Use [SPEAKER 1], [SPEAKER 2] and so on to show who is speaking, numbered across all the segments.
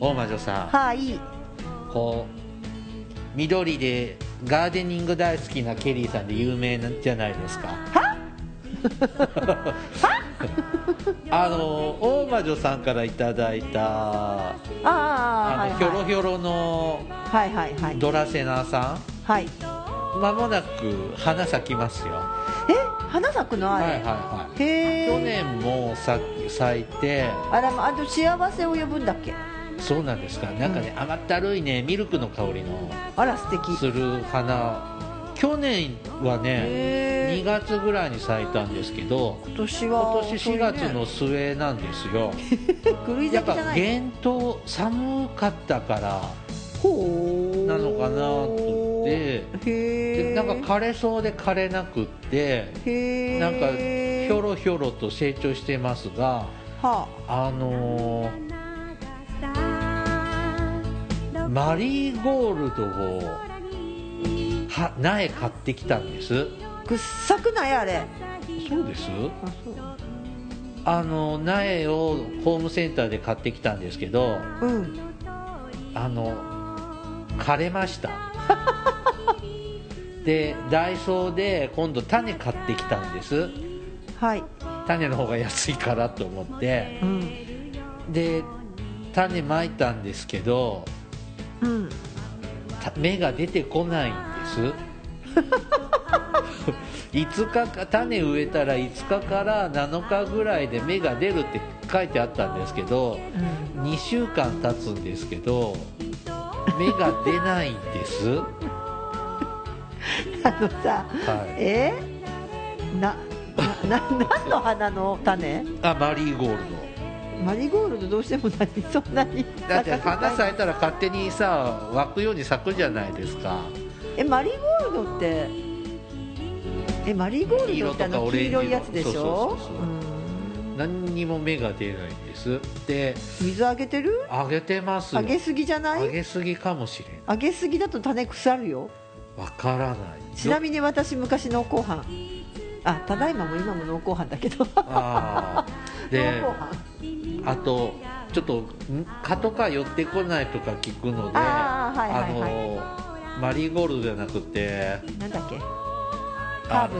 [SPEAKER 1] 大魔女さん。
[SPEAKER 2] はい。
[SPEAKER 1] こう緑でガーデニング大好きなケリーさんで有名なんじゃないですか。あの大魔女さんからいただいた
[SPEAKER 2] ああ
[SPEAKER 1] あのひょろひょろの
[SPEAKER 2] はいはいはい
[SPEAKER 1] ドラセナーさ
[SPEAKER 2] はい
[SPEAKER 1] んまもなく花咲きますよ。は
[SPEAKER 2] え？花咲くのあれ、
[SPEAKER 1] いはいはい。
[SPEAKER 2] へえ
[SPEAKER 1] 去年も咲咲いて。
[SPEAKER 2] あらまあと幸せを呼ぶんだっけ？
[SPEAKER 1] そうなんですか。なんかね、甘ったるいねミルクの香りの
[SPEAKER 2] あら素敵。
[SPEAKER 1] する花。去年はね
[SPEAKER 2] へ
[SPEAKER 1] 2月ぐらいに咲いたんですけど
[SPEAKER 2] 今年は
[SPEAKER 1] 今年4月の末なんですよ。やっぱ厳冬寒かったからなのかなと思って
[SPEAKER 2] へえ
[SPEAKER 1] でなんか枯れそうで枯れなくってなんかひょろひょろと成長してますが
[SPEAKER 2] は
[SPEAKER 1] あのーマリーゴールドをは苗買ってきたんです。
[SPEAKER 2] あくっさくないあれ。
[SPEAKER 1] そうです。
[SPEAKER 2] あそう。
[SPEAKER 1] あの苗をホームセンターで買ってきたんですけど
[SPEAKER 2] うん。
[SPEAKER 1] あの枯れました。でダイソーで今度種買ってきたんです。
[SPEAKER 2] はい。
[SPEAKER 1] 種の方が安いからと思って。
[SPEAKER 2] うん。
[SPEAKER 1] で種まいたんですけど芽が出てこないんです。5日か種植えたら5日から7日ぐらいで芽が出るって書いてあったんですけど
[SPEAKER 2] うん。
[SPEAKER 1] 2週間経つんですけど芽が出ないんです。
[SPEAKER 2] あのさ
[SPEAKER 1] はい。
[SPEAKER 2] え？ななな何の花の種？
[SPEAKER 1] あマリーゴール
[SPEAKER 2] マリーゴールドどうしても何そんなに
[SPEAKER 1] ドだって花咲いたら勝手にさ湧くように咲くじゃないですか。
[SPEAKER 2] えマリーゴールドってえマリーゴールドってあの黄色いやつでしょ？
[SPEAKER 1] 何にも芽が出ないんです。で
[SPEAKER 2] うん水あげてる？
[SPEAKER 1] あげてます。よ
[SPEAKER 2] あげすぎじゃない？
[SPEAKER 1] あげすぎかもしれん。
[SPEAKER 2] あげすぎだと種腐るよ。
[SPEAKER 1] わからない。
[SPEAKER 2] ちなみに私昔農耕班。あただいまも今も農耕班だけど。
[SPEAKER 1] あーであとちょっとん？蚊とか寄ってこないとか聞くのでマリーゴールドじゃなくて
[SPEAKER 2] なんだっけ？
[SPEAKER 1] あ
[SPEAKER 2] ハーブ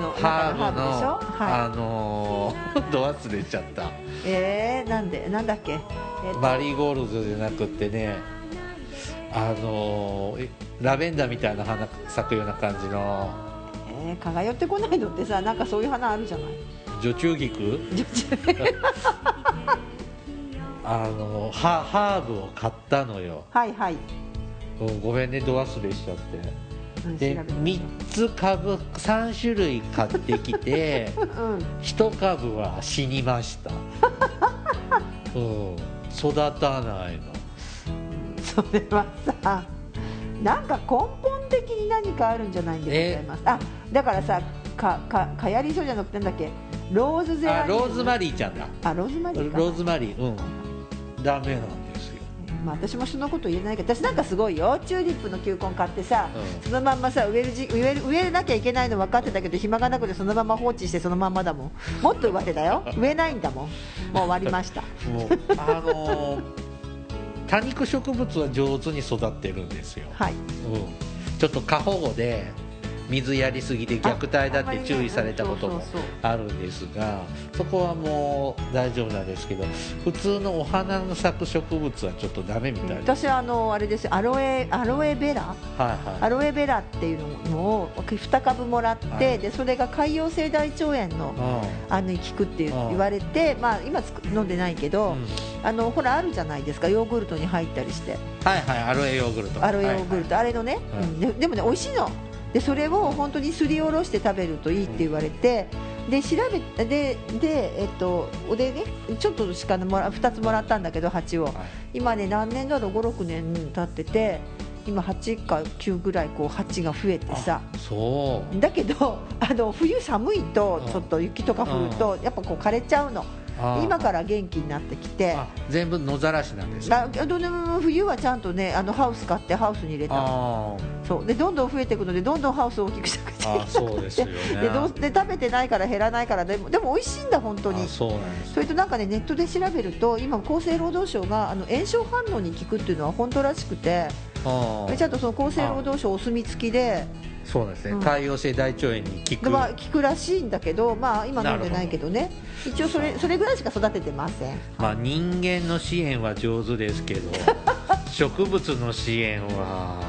[SPEAKER 2] の
[SPEAKER 1] ど忘れちゃった。
[SPEAKER 2] えー、なんで？なんだっけ、えーと。
[SPEAKER 1] マリーゴールドじゃなくてねラベンダーみたいな花咲くような感じの。
[SPEAKER 2] えー、蚊が寄ってこないのってさなんかそういう花あるじゃない？
[SPEAKER 1] 女中菊？あのハハーブを買ったのよ。
[SPEAKER 2] はいはい、
[SPEAKER 1] うんごめんねど忘れしちゃって。
[SPEAKER 2] うん、
[SPEAKER 1] で
[SPEAKER 2] 調べて
[SPEAKER 1] 3つ株3種類買ってきて
[SPEAKER 2] うん。
[SPEAKER 1] 1株は死にました、うん、育たないの。
[SPEAKER 2] それはさなんか根本的に何かあるんじゃないんでございます。あだからさかかかやりそうじゃなくてなんだっけ？ローズゼラニウム
[SPEAKER 1] あローズマリーちゃんだ。
[SPEAKER 2] あローズマリーか。
[SPEAKER 1] ローズマリーうん。ダメなんですよ。
[SPEAKER 2] まあ、私もそんなこと言えないけど私なんかすごいよ。チューリップの球根買ってさ、
[SPEAKER 1] うん。
[SPEAKER 2] そのまんまさ植えるじ植える植えなきゃいけないの分かってたけど暇がなくてそのまま放置してそのまんまだもん。もっと植わってたよ。植えないんだもん。もう終わりました。
[SPEAKER 1] もうあのー 多肉植物は上手に育ってるんですよ、
[SPEAKER 2] はい。
[SPEAKER 1] うん、ちょっと過保護で水やりすぎで虐待だって注意されたこともあるんですがそこはもう大丈夫なんですけど普通のお花の咲く植物はちょっとダメみたいです、
[SPEAKER 2] 私あのあれですよ。アロエアロエベラ？
[SPEAKER 1] はいはい。
[SPEAKER 2] アロエベラっていうのを2株もらって、
[SPEAKER 1] はい。
[SPEAKER 2] でそれが海洋性大腸炎のあのに効くって言われて、まあ、今つく飲んでないけど、
[SPEAKER 1] うん。うん
[SPEAKER 2] あのほらあるじゃないですかヨーグルトに入ったりして。
[SPEAKER 1] はいはいアロエヨーグルト。
[SPEAKER 2] アロエヨーグルト、あれのね、
[SPEAKER 1] はい
[SPEAKER 2] うんででもね美味しいのでそれを本当にすりおろして食べるといいって言われて、で調べででえっとでねちょっとしかもら2つもらったんだけど蜂を。
[SPEAKER 1] はい。
[SPEAKER 2] 今ね何年だろう56年経ってて今8か9ぐらいこう蜂が増えてさ。
[SPEAKER 1] あそう。
[SPEAKER 2] だけどあの冬寒いと
[SPEAKER 1] うん。
[SPEAKER 2] ちょっと雪とか降るとやっぱこう枯れちゃうの今から元気になってきて。
[SPEAKER 1] あ全部野ざらしなんですか
[SPEAKER 2] あどでも冬はちゃんとねあのハウス買ってハウスに入れたそう。でどんどん増えていくのでどんどんハウスを大きくしなくちゃいけなくて
[SPEAKER 1] ね
[SPEAKER 2] でどうで食べてないから減らないからでもでも美味しいんだ本当に
[SPEAKER 1] あそうなんです
[SPEAKER 2] それとなんかねネットで調べると今厚生労働省があの炎症反応に効くっていうのは本当らしくてちゃんとその厚生労働省お墨付きで。
[SPEAKER 1] そうですね、
[SPEAKER 2] うん。
[SPEAKER 1] 潰瘍性大腸炎に効く、
[SPEAKER 2] まあ効くらしいんだけどまあ今飲んでないけどね。一応それそれぐらいしか育ててません。
[SPEAKER 1] まあ、人間の支援は上手ですけど 植物の支援は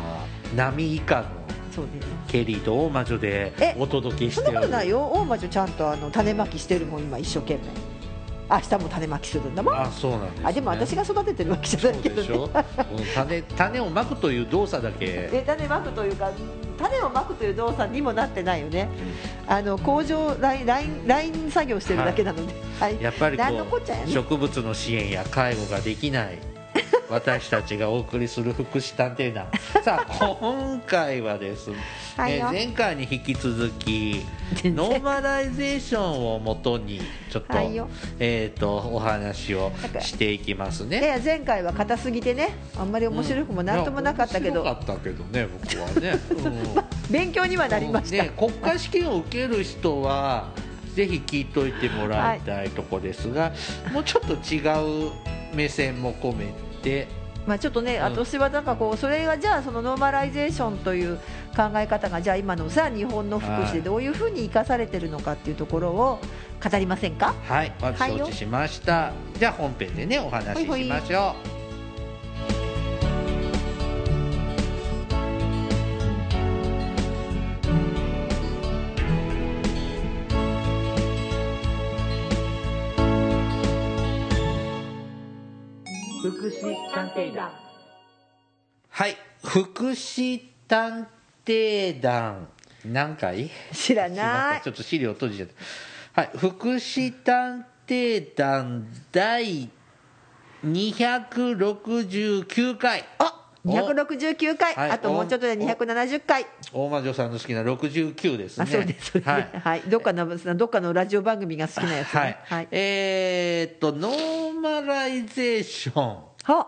[SPEAKER 1] 波以下のケリーと大魔女で
[SPEAKER 2] え
[SPEAKER 1] お届けし
[SPEAKER 2] そんなこと
[SPEAKER 1] ておる
[SPEAKER 2] ないよ。大魔女ちゃんとあの種まきしてるもん今一生懸命明日も種まきするんだもん。
[SPEAKER 1] あそうなんです、ね、
[SPEAKER 2] あでも私が育ててるわけじゃ
[SPEAKER 1] そ
[SPEAKER 2] ないうけどね。
[SPEAKER 1] でしょ、うん種種をまくという動作だけ。
[SPEAKER 2] え種まくというか種をまくという動作にもなってないよね。あの工場ラインラインライン作業してるだけなので、はい。
[SPEAKER 1] やっぱり
[SPEAKER 2] ね。
[SPEAKER 1] 植物の支援や介護ができない私たちがお送りする福祉探偵団。さあ 今回はですね、
[SPEAKER 2] はいよ。
[SPEAKER 1] 前回に引き続きノーマライゼーションをもとにちょっと,、えー、とお話をしていきますね。
[SPEAKER 2] いや前回は硬すぎてねあんまり面白くもなんともなかったけど、
[SPEAKER 1] いや面白かったけどね僕はね、うん。
[SPEAKER 2] 勉強にはなりました、
[SPEAKER 1] ね、国家試験を受ける人はぜひ聞いといてもらいたいとこですが、もうちょっと違う目線も込めて
[SPEAKER 2] まあ、ちょっとね、
[SPEAKER 1] ん。
[SPEAKER 2] 私はなんかこうそれがじゃあそのノーマライゼーションという考え方がじゃあ今のさ日本の福祉でどういうふうに生かされてるのかっていうところを語りませんか？
[SPEAKER 1] はい
[SPEAKER 2] はいよ。
[SPEAKER 1] 承知しました、じゃあ本編でねお話ししましょう。
[SPEAKER 2] 福祉探偵団。
[SPEAKER 1] はい。福祉探偵団。何回
[SPEAKER 2] 知らない。
[SPEAKER 1] ちょっと資料閉じちゃった。はい。福祉探偵団第269回。
[SPEAKER 2] あ269回、
[SPEAKER 1] はい。
[SPEAKER 2] あともうちょっとで270回。
[SPEAKER 1] 大魔女さんの好きな69ですね。
[SPEAKER 2] あそうです。そうです、
[SPEAKER 1] は
[SPEAKER 2] はい。い、どっかのどっかのラジオ番組が好きなやつ
[SPEAKER 1] はい。
[SPEAKER 2] ねはい、
[SPEAKER 1] えーっとノーマライゼーション。
[SPEAKER 2] は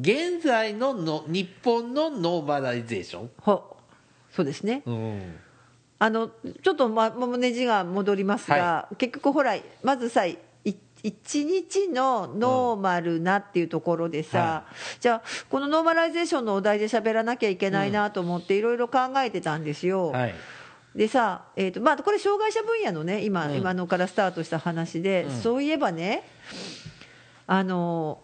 [SPEAKER 1] 現在のの日本のノーマライゼーション、
[SPEAKER 2] はそうですね。
[SPEAKER 1] うん、
[SPEAKER 2] あのちょっとまもねじが戻りますが、結局ほらまずさい一日のノーマルなっていうところでさ、
[SPEAKER 1] は
[SPEAKER 2] じゃあこのノーマライゼーションのお題で喋らなきゃいけないなと思っていろいろ考えてたんですよ。
[SPEAKER 1] はい。
[SPEAKER 2] でさ、えーとまあ、これ障害者分野のね今,、
[SPEAKER 1] うん。
[SPEAKER 2] 今のからスタートした話で、
[SPEAKER 1] うん。
[SPEAKER 2] そういえばねあの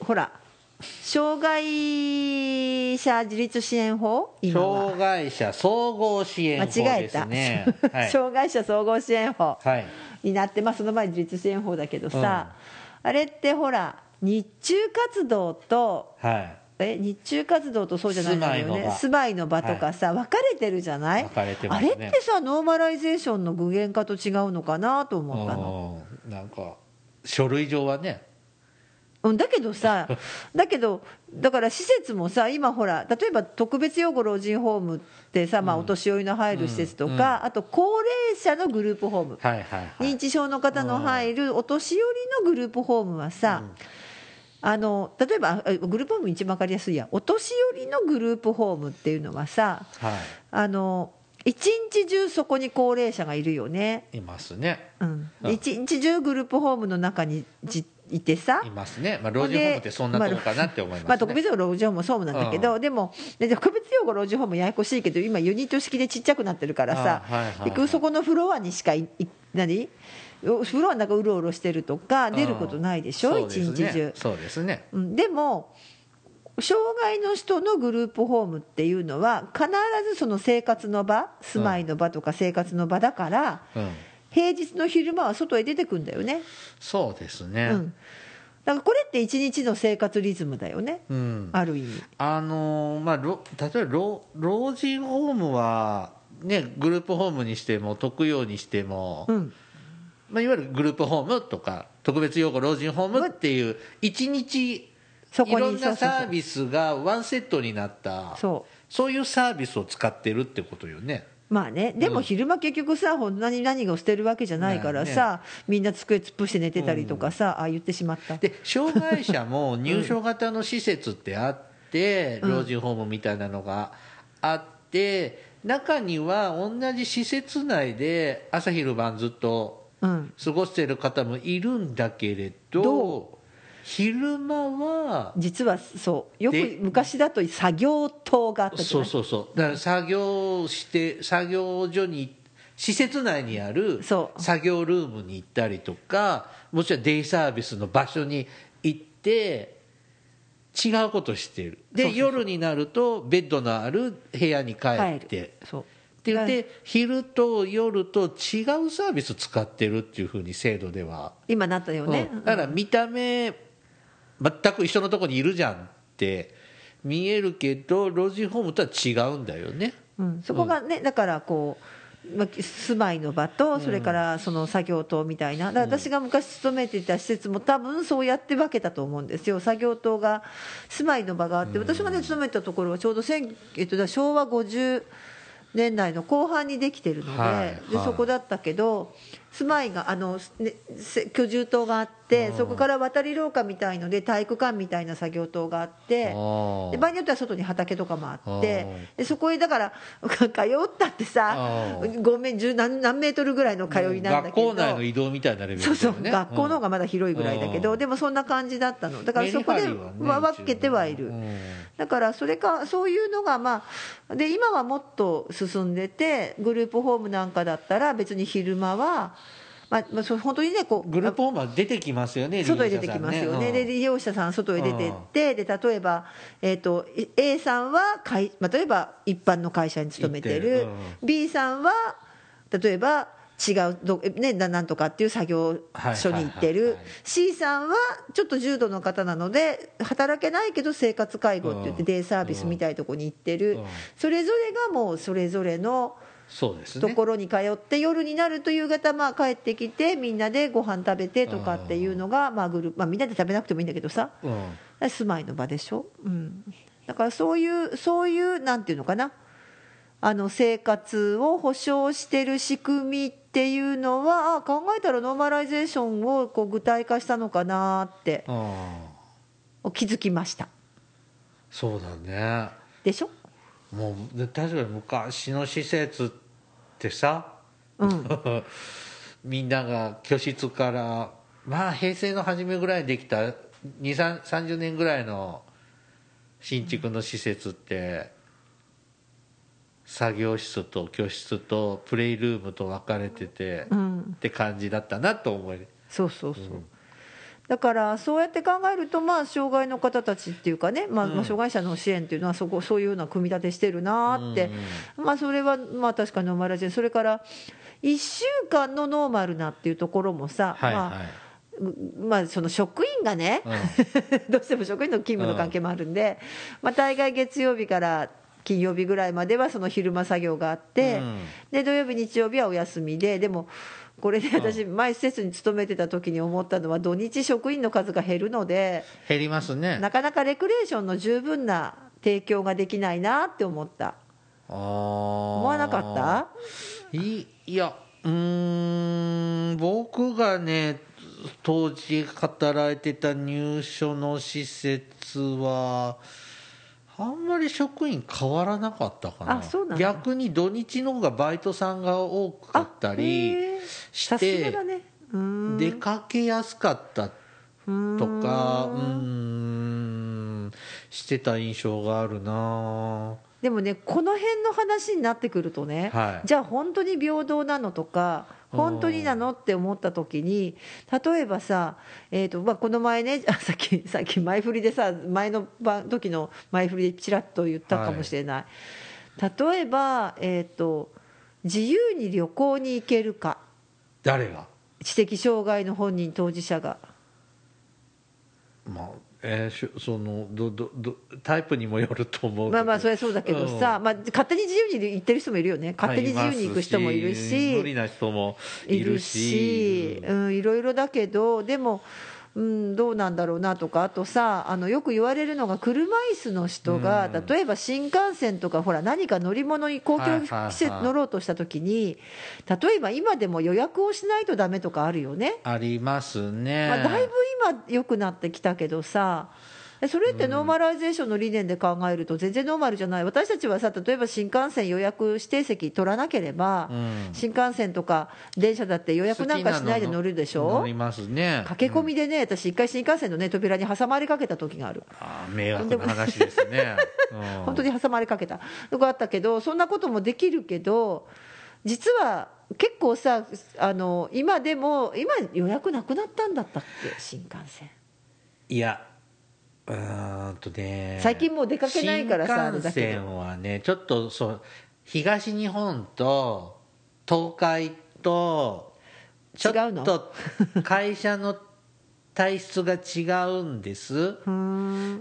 [SPEAKER 2] ほら障害者自立支援法
[SPEAKER 1] 障害者総合支援法で
[SPEAKER 2] 間違えた、
[SPEAKER 1] はい、
[SPEAKER 2] 障害者総合支援法。
[SPEAKER 1] はい、
[SPEAKER 2] になって、まあ、その前自立支援法だけどさ、あれってほら日中活動と
[SPEAKER 1] はい。
[SPEAKER 2] え日中活動とそうじゃないのよね。
[SPEAKER 1] 住まいの場。
[SPEAKER 2] とかさ、分かれてるじゃない？
[SPEAKER 1] 分かれてま
[SPEAKER 2] あれってさノーマライゼーションの具現化と違うのかなと思ったの、
[SPEAKER 1] うん。なんか書類上はね
[SPEAKER 2] うん、だけどさ だけどだから施設もさ今ほら例えば特別養護老人ホームってさ、まあ、お年寄りの入る施設とか、あと高齢者のグループホーム。
[SPEAKER 1] はいはいはい。
[SPEAKER 2] 認知症の方の入るお年寄りのグループホームはさ、あの例えばあグループホーム一番分かりやすいや。お年寄りのグループホームっていうのはさ
[SPEAKER 1] は
[SPEAKER 2] あの一日中そこに高齢者がいるよね、
[SPEAKER 1] いいますね。
[SPEAKER 2] うん、
[SPEAKER 1] うん。
[SPEAKER 2] 一日中グループホームの中にじいてさ。
[SPEAKER 1] いますね。まあ老人ホームってそんなとこかなって思いますね、
[SPEAKER 2] まあ、特別養護老人ホームもそうなんだけど、でもで特別養護老人ホームややこしいけど今ユニット式でちっちゃくなってるからさ、
[SPEAKER 1] あはいはいはい。
[SPEAKER 2] そこのフロアにしかいい何？フロアの中うろうろしてるとか出ることないでしょ、
[SPEAKER 1] そう
[SPEAKER 2] 一
[SPEAKER 1] ですね。
[SPEAKER 2] 日中、
[SPEAKER 1] そうですね。
[SPEAKER 2] うん、でも障害の人のグループホームっていうのは必ずその生活の場住まいの場とか生活の場だから、
[SPEAKER 1] うん
[SPEAKER 2] 平日の昼間は外へ出てくんだよね、
[SPEAKER 1] そうですね。
[SPEAKER 2] うん、だからこれって一日の生活リズムだよね、
[SPEAKER 1] うん。
[SPEAKER 2] ある意味。
[SPEAKER 1] あのーまあろ例えば老老人ホームはねグループホームにしても特養にしても、
[SPEAKER 2] うん。
[SPEAKER 1] まあ、いわゆるグループホームとか特別養護老人ホームっていう一日い
[SPEAKER 2] そこに
[SPEAKER 1] ろんなサービスがワンセットになった
[SPEAKER 2] そう。
[SPEAKER 1] そういうサービスを使ってるってことよね
[SPEAKER 2] まあね、でも昼間、結局さ、ほんなに何を捨てるわけじゃないからさ、みんな机突っ伏して寝てたりとかさ、あ言ってしまった。
[SPEAKER 1] で障害者も 入所型の施設ってあって、
[SPEAKER 2] うん。
[SPEAKER 1] 老人ホームみたいなのがあって中には同じ施設内で朝昼晩ずっと
[SPEAKER 2] うん、
[SPEAKER 1] 過ごしてる方もいるんだけれど
[SPEAKER 2] ど
[SPEAKER 1] 昼間は
[SPEAKER 2] 実はそう、よ
[SPEAKER 1] で
[SPEAKER 2] く昔だと作業棟があった
[SPEAKER 1] そうそうそう。だから作業して作業所に施設内にある作業ルームに行ったりとかもちろんデイサービスの場所に行って違うことしてる。で夜になるとベッドのある部屋に帰って。
[SPEAKER 2] そう。
[SPEAKER 1] って言って昼と夜と違うサービス使ってるっていうふうに制度では。
[SPEAKER 2] 今なったよね、
[SPEAKER 1] うん。だから見た目全く一緒のところにいるじゃんって見えるけど老人ホームとは違うんだよね。
[SPEAKER 2] うん、そこがね、だからこう、まあ、住まいの場と、それからその作業棟みたいな、私が昔勤めていた施設も、多分そうやって分けたと思うんですよ、作業棟が住まいの場があって、私がね、勤めたところはちょうど1000、えっと、昭和50年代の後半にできてるので,、でそこだったけど、住まいがあの、ね、せ居住棟があって、そこから渡り廊下みたいので、体育館みたいな作業棟があって。場合によっては外に畑とかもあって
[SPEAKER 1] あ
[SPEAKER 2] でそこへだから 通ったってさごめん十何何メートルぐらいの通いなんだけど
[SPEAKER 1] 学校内の移動みたいなレベルだ
[SPEAKER 2] そうそう、学校の方がまだ広いぐらいだけど、
[SPEAKER 1] うん
[SPEAKER 2] でもそんな感じだったの。だからそこで
[SPEAKER 1] メリハリはね
[SPEAKER 2] は分けてはいる、
[SPEAKER 1] うん
[SPEAKER 2] だからそれかそういうのがまあで今はもっと進んでてグループホームなんかだったら別に昼間は、まあ、まあそう本当にねこう
[SPEAKER 1] グループホームは出てきますよね
[SPEAKER 2] 外へ出てきますよね、で利用者さん、外へ出てって、で例えば、えー、と A さんは会、まあ、例えば一般の会社に勤めてる、
[SPEAKER 1] 行ってる。
[SPEAKER 2] B さんは例えば違うど、ね、ななんとかっていう作業所に行ってる。C さんはちょっと重度の方なので働けないけど生活介護って言って
[SPEAKER 1] うん。
[SPEAKER 2] デイサービスみたいなとこに行ってる、
[SPEAKER 1] うん。
[SPEAKER 2] それぞれがもうそれぞれのところに通って夜になると夕方まあ帰ってきてみんなでご飯食べてとかっていうのがまあグループまあみんなで食べなくてもいいんだけどさ。
[SPEAKER 1] うん。
[SPEAKER 2] 住まいの場でしょ、うん、だからそういうそういうなんていうのかな。あの生活を保障してる仕組みっていうのはあ考えたらノーマライゼーションをこう具体化したのかなって
[SPEAKER 1] うん。
[SPEAKER 2] 気づきました。
[SPEAKER 1] そうだね。
[SPEAKER 2] でしょ？
[SPEAKER 1] もうで確かに昔の施設ってさ
[SPEAKER 2] うん。
[SPEAKER 1] みんなが居室からまあ平成の初めぐらいにできた30年ぐらいの新築の施設って作業室と居室とプレイルームと分かれてて、っ
[SPEAKER 2] うん。
[SPEAKER 1] て感じだったなと思い
[SPEAKER 2] そうそうそう、
[SPEAKER 1] うん
[SPEAKER 2] だからそうやって考えるとまあ障害の方たちっていうかね、まあ、障害者の支援っていうのはそこそういうような組み立てしてるなーって、まあそれはまあ確かにノーマルジェンそれから1週間のノーマルなっていうところもさ、
[SPEAKER 1] はいはい、
[SPEAKER 2] まあまあ、その職員がね、
[SPEAKER 1] うん。
[SPEAKER 2] どうしても職員の勤務の関係もあるんで、まあ、大概月曜日から金曜日ぐらいまではその昼間作業があって、
[SPEAKER 1] うん。
[SPEAKER 2] で土曜日日曜日はお休みででもこれで私前施設に勤めてた時に思ったのは土日職員の数が減るので
[SPEAKER 1] 減りますね。
[SPEAKER 2] なかなかレクレーションの十分な提供ができないなって思った。思
[SPEAKER 1] 思
[SPEAKER 2] わなかった？
[SPEAKER 1] いいやうーん僕がね当時働いてた入所の施設はあんまり職員変わらなかったかな。逆に土日の方がバイトさんが多かったりし
[SPEAKER 2] さすが
[SPEAKER 1] て出かけやすかったとかうーん。してた印象があるな。
[SPEAKER 2] でもねこの辺の話になってくるとね、
[SPEAKER 1] はい。
[SPEAKER 2] じゃあ本当に平等なのとか本当になのって思った時に例えばさ、えーとまあ、この前ね あさっきさっき前振りでさ前の番時の前振りでちらっと言ったかもしれない、例えば、えー、と自由に旅行に行けるか
[SPEAKER 1] 誰が？
[SPEAKER 2] 知的障害の本人当事者が。
[SPEAKER 1] まあえーそのどどどタイプにもよると思う
[SPEAKER 2] まあまあそれはそうだけどさ、まあ、勝手に自由に行ってる人もいるよね。勝手に自由に行く人もいるし。
[SPEAKER 1] 無理な人もいる
[SPEAKER 2] いる
[SPEAKER 1] し
[SPEAKER 2] し、うん、いろいろだけどでも、うん、どうなんだろうなとかあとさあのよく言われるのが車椅子の人が、
[SPEAKER 1] うん
[SPEAKER 2] 例えば新幹線とかほら何か乗り物に公共施設乗ろうとした時に例えば今でも予約をしないとダメとかあるよね。
[SPEAKER 1] ありますね、
[SPEAKER 2] まあ、だいぶ今良くなってきたけどさえそれってノーマライゼーションの理念で考えると全然ノーマルじゃない。私たちはさ例えば新幹線予約指定席取らなければ、
[SPEAKER 1] うん。
[SPEAKER 2] 新幹線とか電車だって予約なんかしないで乗るでしょ？
[SPEAKER 1] 乗りますね。
[SPEAKER 2] 駆け込みでね私一回新幹線のね扉に挟まれかけた時がある。
[SPEAKER 1] あー迷惑な話ですね、うん。
[SPEAKER 2] 本当に挟まれかけた。とかあったけどそんなこともできるけど実は結構さあの今でも今予約なくなったんだったっけ？新幹線。
[SPEAKER 1] いやうーんとね
[SPEAKER 2] 最近もう出かけないからさ
[SPEAKER 1] 新幹線はねちょっとそう東日本と東海とちょ
[SPEAKER 2] 違うの？
[SPEAKER 1] っと会社の体質が違うんです。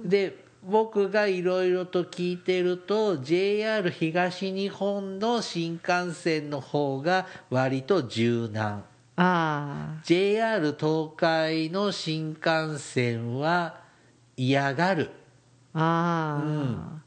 [SPEAKER 1] で僕がいろいろと聞いてると JR 東日本の新幹線の方が割と柔軟。
[SPEAKER 2] あ
[SPEAKER 1] JR 東海の新幹線は嫌がる。
[SPEAKER 2] ああ。あ、
[SPEAKER 1] うん。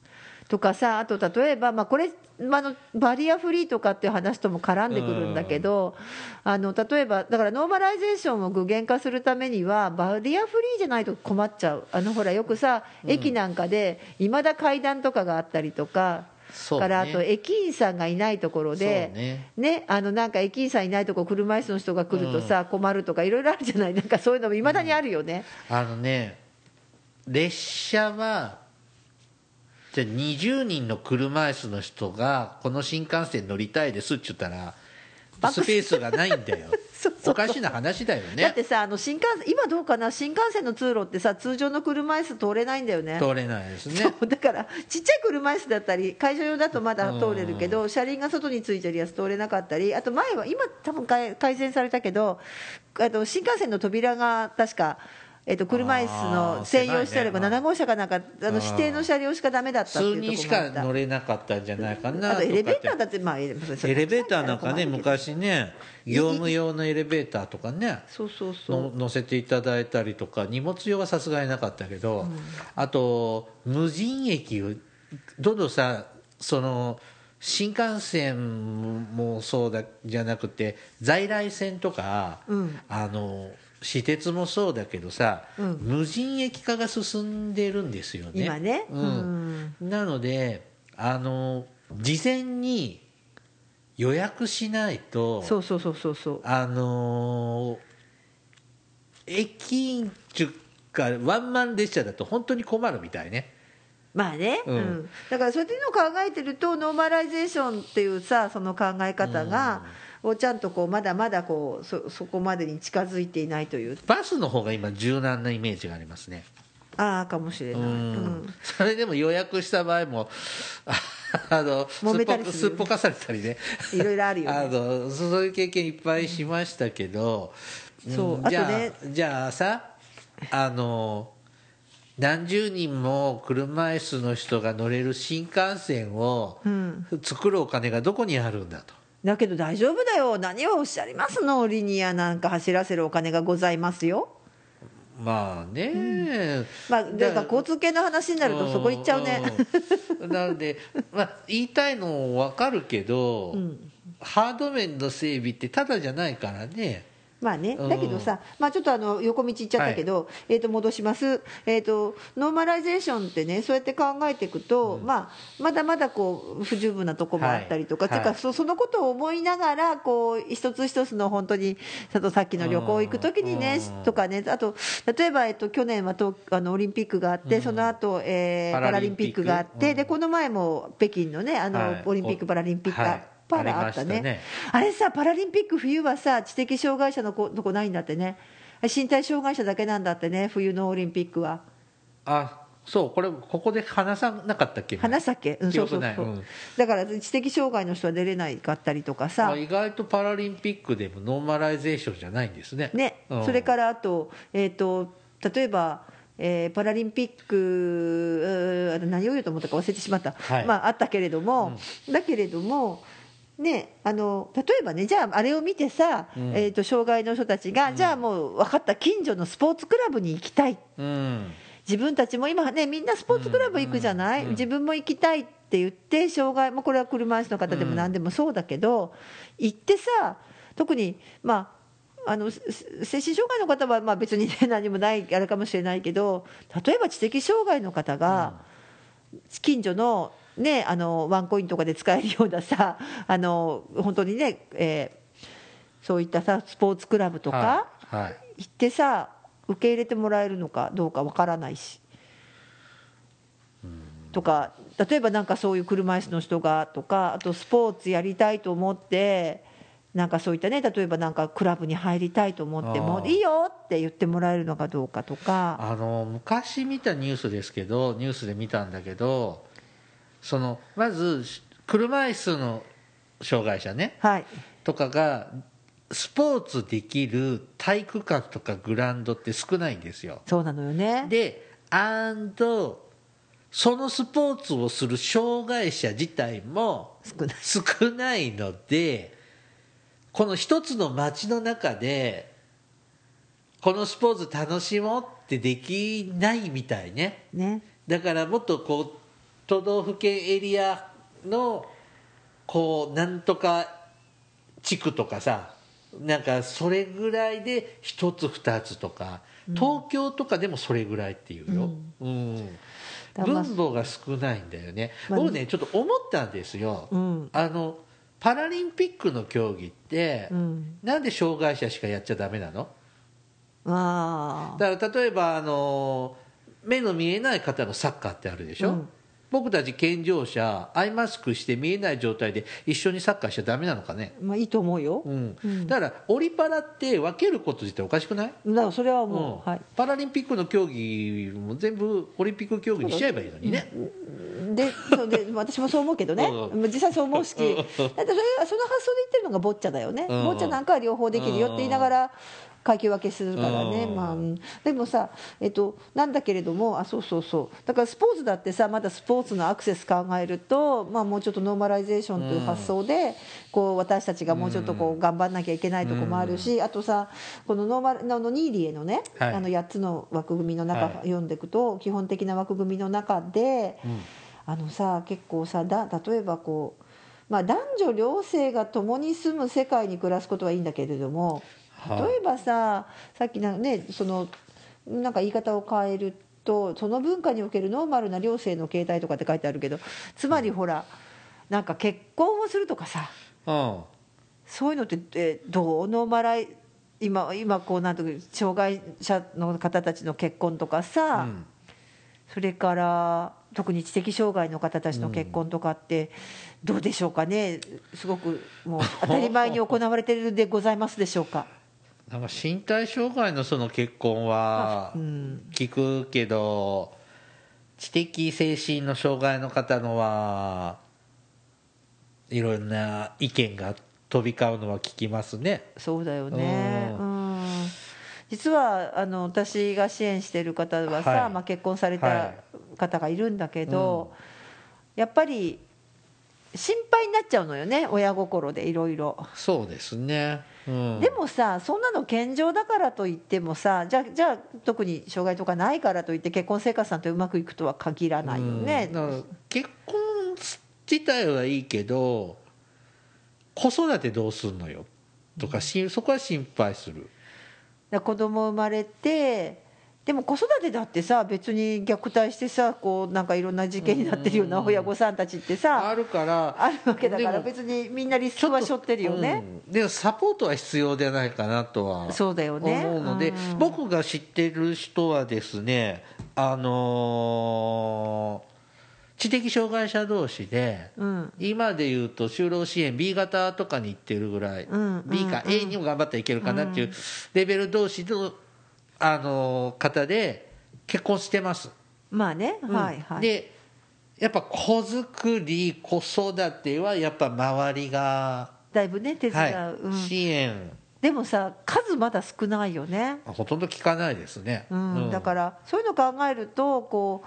[SPEAKER 2] とかさあと例えば、まあ、これ、まあ、あのバリアフリーとかっていう話とも絡んでくるんだけど、あの例えばだからノーマライゼーションを具現化するためにはバリアフリーじゃないと困っちゃう。あのほらよくさ駅なんかでいまだ階段とかがあったりとか。
[SPEAKER 1] そうね。
[SPEAKER 2] からあと駅員さんがいないところで、
[SPEAKER 1] ね。
[SPEAKER 2] ね、あのなんか駅員さんいないところ車椅子の人が来るとさ、困るとかいろいろあるじゃない。なんかそういうのもいまだにあるよね、
[SPEAKER 1] あのね列車はじゃあ20人の車椅子の人がこの新幹線乗りたいですって言ったらス。ペースがないんだよ。おかしな話だよね。
[SPEAKER 2] だってさあの新幹線今どうかな？新幹線の通路ってさ通常の車椅子通れないんだよね。
[SPEAKER 1] 通れないですね。
[SPEAKER 2] だからちっちゃい車椅子だったり会社用だとまだ通れるけど車輪が外についてるやつ通れなかったりあと前は今多分改改善されたけどあと新幹線の扉が確か。えっと車椅子の専用してあれば
[SPEAKER 1] 狭いね。
[SPEAKER 2] 7号車かなんかあの指定の車両しかダメだったっていう
[SPEAKER 1] 数人し
[SPEAKER 2] ところもあった。
[SPEAKER 1] か乗れなかったんじゃないかな
[SPEAKER 2] あとエレベーターだってまあエレ
[SPEAKER 1] ベーターなんかね昔ね業務用のエレベーターとかね
[SPEAKER 2] そうそうそう。
[SPEAKER 1] の乗せていただいたりとか荷物用はさすがになかったけど、あと無人駅をどんどんさその新幹線もそうだじゃなくて在来線とか、
[SPEAKER 2] うん。
[SPEAKER 1] あの私鉄もそうだけどさ、
[SPEAKER 2] うん。
[SPEAKER 1] 無人駅化が進んでるんですよね。
[SPEAKER 2] 今ね。
[SPEAKER 1] うん。なのであの事前に予約しないと
[SPEAKER 2] そうそうそうそうそう。
[SPEAKER 1] あのー駅員っていうかワンマン列車だと本当に困るみたいね。
[SPEAKER 2] まあね、
[SPEAKER 1] う
[SPEAKER 2] うん。んだからそういうのを考えてるとノーマライゼーションっていうさその考え方が、をちゃんとこうまだまだこうそそこまでに近づいていないという。
[SPEAKER 1] バスの方が今柔軟なイメージがありますね。
[SPEAKER 2] ああかもしれ
[SPEAKER 1] う
[SPEAKER 2] ない、うん。ん。
[SPEAKER 1] それでも予約した場合も あの
[SPEAKER 2] 揉めたりす
[SPEAKER 1] っぽかされたりね。
[SPEAKER 2] いろいろあるよ
[SPEAKER 1] あ
[SPEAKER 2] ね
[SPEAKER 1] のそういう経験いっぱいしましたけど、
[SPEAKER 2] そうん。
[SPEAKER 1] じゃ
[SPEAKER 2] あとね。
[SPEAKER 1] じゃあさあの何十人も車椅子の人が乗れる新幹線を
[SPEAKER 2] うん。
[SPEAKER 1] 作るお金がどこにあるんだと。
[SPEAKER 2] だけど大丈夫だよ。何をおっしゃりますの？リニアなんか走らせるお金がございますよ。
[SPEAKER 1] まあね、
[SPEAKER 2] まあだから交通系の話になるとそこ行っちゃうね。
[SPEAKER 1] うん。なので、まあ、言いたいの分かるけど、
[SPEAKER 2] ん。
[SPEAKER 1] ハード面の整備ってただじゃないからね
[SPEAKER 2] まあね
[SPEAKER 1] うん。
[SPEAKER 2] だけどさ、まあ、ちょっとあの横道行っちゃったけど、えー、と戻します、えー、とノーマライゼーションってねそうやって考えていくと、まあ、まだまだこう不十分なとこもあったりとか、
[SPEAKER 1] はい。はい
[SPEAKER 2] てい。うかそそのことを思いながらこう一つ一つの本当にさとさっきの旅行行く時にね
[SPEAKER 1] うん。
[SPEAKER 2] とかねあと例えば、えっと去年は東あのオリンピックがあって、その後、えー
[SPEAKER 1] パ
[SPEAKER 2] パラ
[SPEAKER 1] ラリンピック
[SPEAKER 2] があって、
[SPEAKER 1] うん。
[SPEAKER 2] でこの前も北京のねあの、
[SPEAKER 1] はい。
[SPEAKER 2] オリンピック・パラリンピック、
[SPEAKER 1] はい
[SPEAKER 2] パラあったね。
[SPEAKER 1] ね。
[SPEAKER 2] あれさパラリンピック冬はさ知的障害者の子とこないんだってね。身体障害者だけなんだってね冬のオリンピックは。
[SPEAKER 1] あそうこれここで話さなかったっけ？
[SPEAKER 2] 話したっけ、うん、
[SPEAKER 1] 記
[SPEAKER 2] そうそうそう、
[SPEAKER 1] うん。
[SPEAKER 2] だから知的障害の人は出れないかったりとかさ。
[SPEAKER 1] あ意外とパラリンピックでもノーマライゼーションじゃないんですね。
[SPEAKER 2] ね、
[SPEAKER 1] うん。
[SPEAKER 2] それからあと,、えー、と例えばえーパラリンピック何を言うと思ったか忘れてしまった、
[SPEAKER 1] はい。
[SPEAKER 2] まあ、あったけれども、だけれども、ね、あの例えばねじゃああれを見てさ、
[SPEAKER 1] うん。
[SPEAKER 2] えー、と障害の人たちが、じゃあもう分かった近所のスポーツクラブに行きたい。
[SPEAKER 1] うん。
[SPEAKER 2] 自分たちも今ねみんなスポーツクラブ行くじゃない、
[SPEAKER 1] うん。
[SPEAKER 2] 自分も行きたいって言って障害もこれは車椅子の方でも何でもそうだけど、行ってさ特にまああのせ精神障害の方はまあ別に、ね、何もないあれかもしれないけど例えば知的障害の方が近所の,、ね、あのワンコインとかで使えるようなさあの本当にね、えーそういったさスポーツクラブとか、
[SPEAKER 1] はいはい。
[SPEAKER 2] 行ってさ受け入れてもらえるのかどうかわからないし。とか例えばなんかそういう車椅子の人がとかあとスポーツやりたいと思ってなんかそういったね例えばなんかクラブに入りたいと思ってもいいよって言ってもらえるのかどうかとか。
[SPEAKER 1] あの昔見たニュースですけどニュースで見たんだけどそのまず車椅子の障害者ね
[SPEAKER 2] はい。
[SPEAKER 1] とかがスポーツできる体育館とかグラウンドって少ないんですよ。
[SPEAKER 2] そうなのよね。
[SPEAKER 1] でアンドそのスポーツをする障害者自体も
[SPEAKER 2] 少ない
[SPEAKER 1] のでこの一つの街の中でこのスポーツ楽しもうってできないみたいね。
[SPEAKER 2] ね。
[SPEAKER 1] だからもっとこう都道府県エリアのこうなんとか地区とかさなんかそれぐらいで一つ二つとか東京とかでもそれぐらいっていうよ、うん。
[SPEAKER 2] だからまあ
[SPEAKER 1] 分母が少ないんだよね、
[SPEAKER 2] まあ
[SPEAKER 1] 僕ねちょっと思ったんですよ、
[SPEAKER 2] うん。
[SPEAKER 1] あのパラリンピックの競技って、
[SPEAKER 2] うん。
[SPEAKER 1] なんで障害者しかやっちゃダメなの？
[SPEAKER 2] ああ。
[SPEAKER 1] だから例えばあの目の見えない方のサッカーってあるでしょ、
[SPEAKER 2] うん
[SPEAKER 1] 僕たち健常者アイマスクして見えない状態で一緒にサッカーしちゃダメなのかね、
[SPEAKER 2] まあいいと思うよ、
[SPEAKER 1] うん。
[SPEAKER 2] うん。
[SPEAKER 1] だからオリパラって分けること自体おかしくない、
[SPEAKER 2] だからそれは
[SPEAKER 1] うん。
[SPEAKER 2] もう、はい。
[SPEAKER 1] パラリンピックの競技も全部オリンピック競技にしちゃえばいいのにね、
[SPEAKER 2] でそうで私もそう思うけどね、
[SPEAKER 1] う
[SPEAKER 2] 実際そう思うし、だってそれその発想で言ってるのがボッチャだよね、
[SPEAKER 1] うん。
[SPEAKER 2] ボッチャなんかは両方できるよって言いながら、階級分けするからね、
[SPEAKER 1] うん。
[SPEAKER 2] まあうん、でもさ、えっと、なんだけれども、あそうそうそう、だからスポーツだってさ、まだスポーツのアクセス考えると、まあ、もうちょっとノーマライゼーションという発想で、こう私たちがもうちょっとこう頑張んなきゃいけないところもあるし、あとさ、このノーマルあのニーリエのね、
[SPEAKER 1] はい。
[SPEAKER 2] あの8つの枠組みの中、
[SPEAKER 1] はい。
[SPEAKER 2] 読んでいくと、基本的な枠組みの中で、
[SPEAKER 1] うん。
[SPEAKER 2] あのさ結構さだ例えばこう、まあ、男女両性が共に住む世界に暮らすことはいいんだけれども
[SPEAKER 1] はい
[SPEAKER 2] 例えばささっきなねそのなんか言い方を変えるとその文化におけるノーマルな両性の形態とかって書いてあるけどつまりほらなんか結婚をするとかさ
[SPEAKER 1] うん。
[SPEAKER 2] そういうのってえどうノーマライ今今こうなんとか障害者の方たちの結婚とかさ、
[SPEAKER 1] うん。
[SPEAKER 2] それから特に知的障害の方たちの結婚とかってどうでしょうかね。すごくもう当たり前に行われているでございますでしょうか。
[SPEAKER 1] なんか身体障害のその結婚は
[SPEAKER 2] うん
[SPEAKER 1] 聞くけど知的精神の障害の方のはいろんな意見が飛び交うのは聞きますね。
[SPEAKER 2] そうだよね。
[SPEAKER 1] う
[SPEAKER 2] うん実はあの私が支援している方はさ、
[SPEAKER 1] はい
[SPEAKER 2] まあ、結婚された
[SPEAKER 1] はい
[SPEAKER 2] 方がいるんだけど、やっぱり心配になっちゃうのよね親心でいろいろ。
[SPEAKER 1] そうですね。うん、
[SPEAKER 2] でもさそんなの健常だからといってもさじゃあじゃあ特に障害とかないからといって結婚生活なんてうまくいくとは限らないよね。
[SPEAKER 1] うん、結婚自体はいいけど子育てどうすんのよとかしそこは心配する。
[SPEAKER 2] 子供生まれてでも子育てだってさ別に虐待してさこうなんかいろんな事件になってるような親御さんたちって
[SPEAKER 1] あ
[SPEAKER 2] さ
[SPEAKER 1] るから。
[SPEAKER 2] あるわけだから別にみんなリスクは背負ってるよね。
[SPEAKER 1] うん。でもサポートは必要ではないかなとは
[SPEAKER 2] そうだよね。
[SPEAKER 1] 思うので、
[SPEAKER 2] うん。
[SPEAKER 1] 僕が知ってる人はですねあのー知的障害者同士で、
[SPEAKER 2] うん。
[SPEAKER 1] 今で言うと就労支援 B 型とかに行ってるぐらい、
[SPEAKER 2] うん。
[SPEAKER 1] B か
[SPEAKER 2] うん。
[SPEAKER 1] A にも頑張ったらいけるかなっていうレベル同士の、あのー方で結婚してます。
[SPEAKER 2] まあね、
[SPEAKER 1] うん。
[SPEAKER 2] はいはい。
[SPEAKER 1] でやっぱ子作り子育てはやっぱ周りが、
[SPEAKER 2] だいぶね手伝う、
[SPEAKER 1] はい
[SPEAKER 2] うん。
[SPEAKER 1] 支援。
[SPEAKER 2] でもさ数まだ少ないよね、
[SPEAKER 1] ほとんど聞かないですね、
[SPEAKER 2] うん。だからそういうの考えるとこ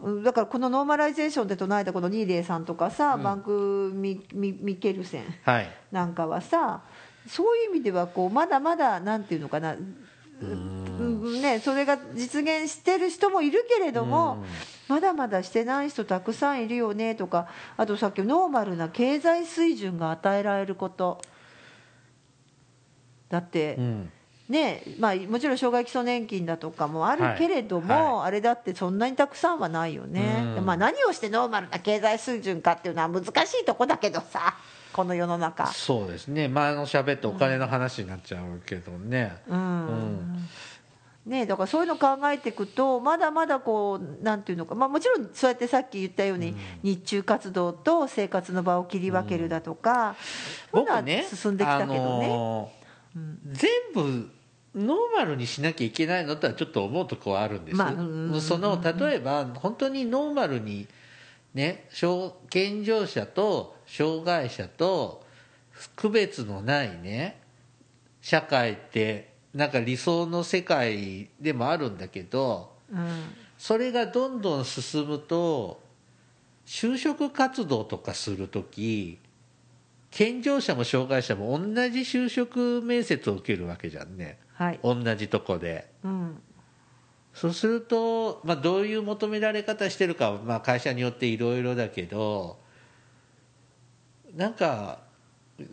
[SPEAKER 2] ううんだからこのノーマライゼーションで唱えたこのニーリエさんとかさ、バンクミミミケルセン
[SPEAKER 1] はい。
[SPEAKER 2] なんかはさそういう意味ではこうまだまだなんていうのかな、うんね、それが実現してる人もいるけれども、まだまだしてない人たくさんいるよねとかあとさっきノーマルな経済水準が与えられること。だって、
[SPEAKER 1] うん。
[SPEAKER 2] ねまあ、もちろん障害基礎年金だとかもあるけれども、あれだってそんなにたくさんはないよね、
[SPEAKER 1] うん。
[SPEAKER 2] まあ、何をしてノーマルな経済水準かっていうのは難しいとこだけどさこの世の中。
[SPEAKER 1] そうですね。前の喋ってお金の話になっちゃうけどね、
[SPEAKER 2] うん。ね、だからそういうの考えていくとまだまだこうなんていうのか、まあ、もちろんそうやってさっき言ったように、日中活動と生活の場を切り分けるだとか、そういうのは
[SPEAKER 1] 僕ね
[SPEAKER 2] 進んできたけどね。
[SPEAKER 1] あのー全部ノーマルにしなきゃいけないのとはちょっと思うとこはあるんです、
[SPEAKER 2] まあうん。うん
[SPEAKER 1] その例えば本当にノーマルにね障健常者と障害者と区別のないね社会ってなんか理想の世界でもあるんだけど
[SPEAKER 2] うん。
[SPEAKER 1] それがどんどん進むと就職活動とかするとき健常者も障害者も同じ就職面接を受けるわけじゃんね。
[SPEAKER 2] はい。
[SPEAKER 1] 同じとこで。
[SPEAKER 2] うん。
[SPEAKER 1] そうすると、まあ、どういう求められ方してるかは、まあ、会社によっていろいろだけどなんか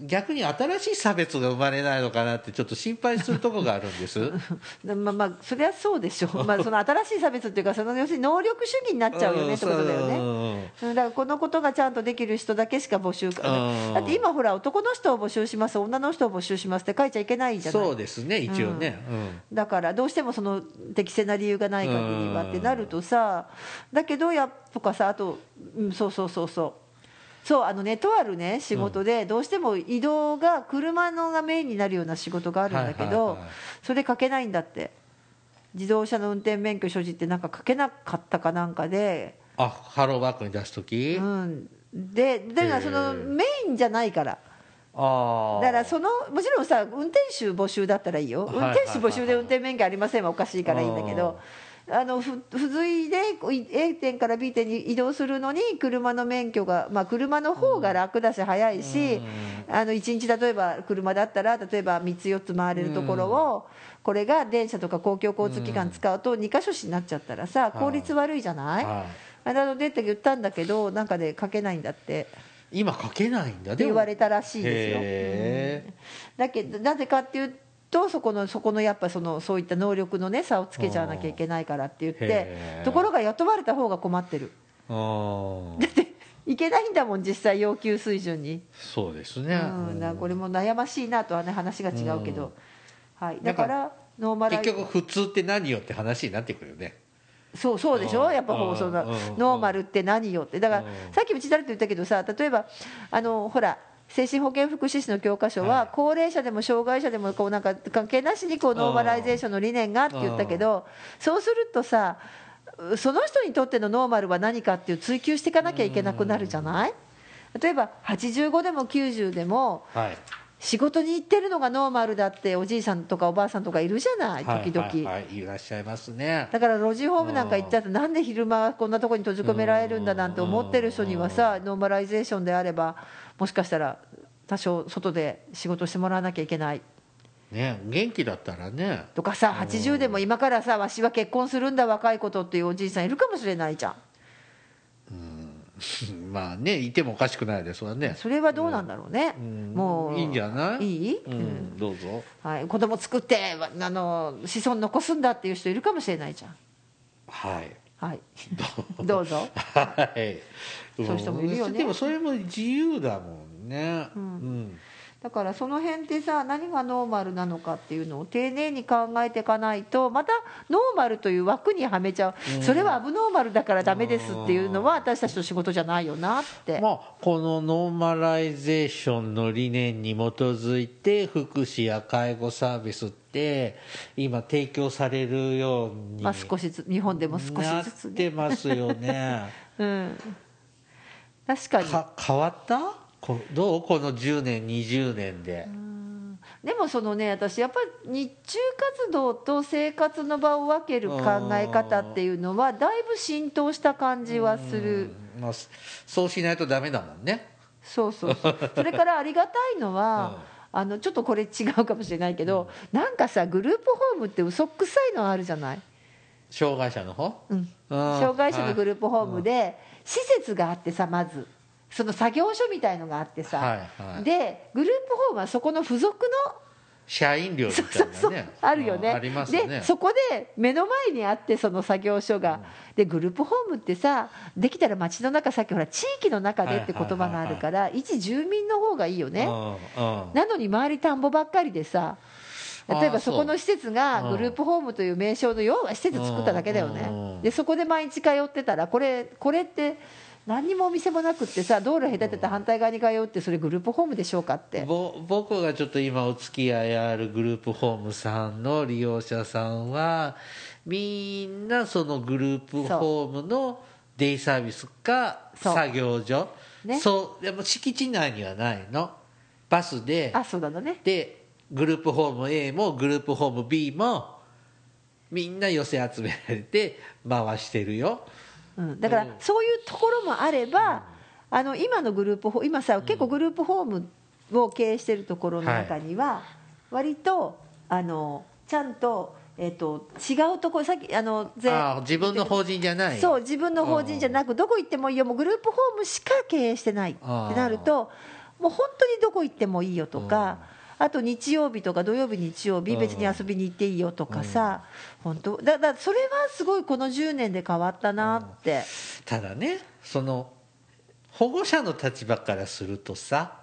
[SPEAKER 1] 逆に新しい差別が生まれないのかなってちょっと心配するところがあるんです。
[SPEAKER 2] まあまあそりゃそうでしょう、まあ、その新しい差別っていうかその要するに能力主義になっちゃうよねってことだよね。
[SPEAKER 1] ね
[SPEAKER 2] う。ん。だからこのことがちゃんとできる人だけしか募集か
[SPEAKER 1] うん。
[SPEAKER 2] だって今ほら男の人を募集します女の人を募集しますって書いちゃいけないじゃない。
[SPEAKER 1] そうですね一応ね、うん。
[SPEAKER 2] だからどうしてもその適正な理由がない限りはってなるとさだけどやとかさあと、うん、そうそうそうそうそうあのねとあるね仕事でどうしても移動が車のがメインになるような仕事があるんだけどそれ書けないんだって。自動車の運転免許所持ってなんか書けなかったかなんかで、
[SPEAKER 1] あハローバックに出す時、
[SPEAKER 2] うん、でだからそのメインじゃないから。
[SPEAKER 1] ああ
[SPEAKER 2] だからそのもちろんさ運転手募集だったらいいよ。運転手募集で運転免許ありませんはおかしいからいいんだけどあのふ付随でこうい A 点から B 点に移動するのに車の免許が、まあ、車の方が楽だし早いしあの1日例えば車だったら例えば3つ4つ回れるところをこれが電車とか公共交通機関使うと2箇所しになっちゃったらさ効率悪いじゃない？
[SPEAKER 1] はい。
[SPEAKER 2] あなのでって言ったんだけどなんかで書けないんだって。
[SPEAKER 1] 今書けないんだ。
[SPEAKER 2] って言われたらしいですよ。だけどなぜかっていうとそこのそこのやっぱそのそういった能力のね差をつけちゃわなきゃいけないからって言ってところが雇われた方が困ってる。だっていけないんだもん実際要求水準に、
[SPEAKER 1] そうですね、
[SPEAKER 2] うん、これも悩ましいなとはね話が違うけど、はい、だか
[SPEAKER 1] ら
[SPEAKER 2] ノーマライ
[SPEAKER 1] 結局普通って何よって話になってくるよね。
[SPEAKER 2] そうそうでしょ？
[SPEAKER 1] うん。
[SPEAKER 2] やっぱ放送のノーマルって何よって。だから
[SPEAKER 1] うん。
[SPEAKER 2] さっきうち誰と言ったけどさ例えばあのほら精神保健福祉士の教科書
[SPEAKER 1] は
[SPEAKER 2] はい。高齢者でも障害者でもこうなんか関係なしにこうノーマライゼーションの理念がって言ったけどそうするとさその人にとってのノーマルは何かっていう追求していかなきゃいけなくなるじゃない？例えば85でも90でも
[SPEAKER 1] はい。
[SPEAKER 2] 仕事に行ってるのがノーマルだっておじいさんとかおばあさんとかいるじゃない？時々。
[SPEAKER 1] はいはい。はい、いらっしゃいますね。
[SPEAKER 2] だから老人ホームなんか行っちゃってなんで昼間こんなとこに閉じ込められるんだなんて思ってる人にはさノーマライゼーションであればもしかしたら多少外で仕事してもらわなきゃいけない。
[SPEAKER 1] ね元気だったらね。
[SPEAKER 2] とかさ80でも今からさわしは結婚するんだ若いことっていうおじいさんいるかもしれないじゃん。
[SPEAKER 1] まあねいてもおかしくないですわね。
[SPEAKER 2] それはどうなんだろうね。
[SPEAKER 1] うん。
[SPEAKER 2] もう
[SPEAKER 1] いいんじゃない？
[SPEAKER 2] いい、
[SPEAKER 1] う
[SPEAKER 2] うん。
[SPEAKER 1] ん、どうぞ。
[SPEAKER 2] はい、子供作ってあの子孫残すんだっていう人いるかもしれないじゃん。
[SPEAKER 1] はい。
[SPEAKER 2] はい。どう ぞ。
[SPEAKER 1] はい
[SPEAKER 2] そういう人もいるよね。
[SPEAKER 1] でもそれも自由だもんね。うん、
[SPEAKER 2] だからその辺ってさ何がノーマルなのかっていうのを丁寧に考えていかないとまたノーマルという枠にはめちゃう、それはアブノーマルだからダメですっていうのは私たちの仕事じゃないよなって、
[SPEAKER 1] まあこのノーマライゼーションの理念に基づいて福祉や介護サービスって今提供されるように
[SPEAKER 2] まあ、少しずつ日本でも少
[SPEAKER 1] なっ
[SPEAKER 2] しずつね、
[SPEAKER 1] てますよね。
[SPEAKER 2] うん、確かに。
[SPEAKER 1] か変わった？こどう？この10年20年で。
[SPEAKER 2] でもそのね私やっぱり日中活動と生活の場を分ける考え方っていうのはだいぶ浸透した感じはする。
[SPEAKER 1] うん。まあ、そうしないとダメだもんね。
[SPEAKER 2] そうそうそう。それからありがたいのは、あのちょっとこれ違うかもしれないけど、なんかさグループホームって嘘くさいのあるじゃない、
[SPEAKER 1] 障害者の方？
[SPEAKER 2] うん、
[SPEAKER 1] 障
[SPEAKER 2] 障害者のグループホームで施設があってさまず。その作業所みたいのがあってさ、
[SPEAKER 1] はいはい。
[SPEAKER 2] でグループホームはそこの付属の
[SPEAKER 1] 社員寮みたい
[SPEAKER 2] そうそう
[SPEAKER 1] なね
[SPEAKER 2] あるよね。
[SPEAKER 1] ありますね。
[SPEAKER 2] でそこで目の前にあってその作業所が、でグループホームってさできたら街の中さっきほら地域の中でって言葉があるから、一住民の方がいいよね、
[SPEAKER 1] うんうん。
[SPEAKER 2] なのに周り田んぼばっかりでさ例えばそこの施設が
[SPEAKER 1] そう。
[SPEAKER 2] グループホームという名称の要は施設作っただけだよね。でそこで毎日通ってたらこれこれって何にもお店もなくってさ道路隔てた反対側に通うってそれグループホームでしょうかって。
[SPEAKER 1] ぼ僕がちょっと今お付き合いあるグループホームさんの利用者さんはみんなそのグループホームのデイサービスか
[SPEAKER 2] そう
[SPEAKER 1] 作業所。
[SPEAKER 2] ね。
[SPEAKER 1] そう。でも敷地内にはないの。バスで。
[SPEAKER 2] あそうなのね。
[SPEAKER 1] でグループホーム A もグループホーム B もみんな寄せ集められて回してるよ。
[SPEAKER 2] うん、だから
[SPEAKER 1] うん。
[SPEAKER 2] そういうところもあれば、あの今のグループホ今さ結構グループホームを経営してるところの中には割とあのちゃんと,、えっと違うところさっきあのぜ
[SPEAKER 1] ああ自分の法人じゃない。
[SPEAKER 2] そう自分の法人じゃなくどこ行ってもいいよ。もうグループホームしか経営してないってなるともう本当にどこ行ってもいいよとか。あと日曜日とか土曜日日曜日別に遊びに行っていいよとかさ本当？だだそれはすごいこの10年で変わったなって。
[SPEAKER 1] ただねその保護者の立場からするとさ、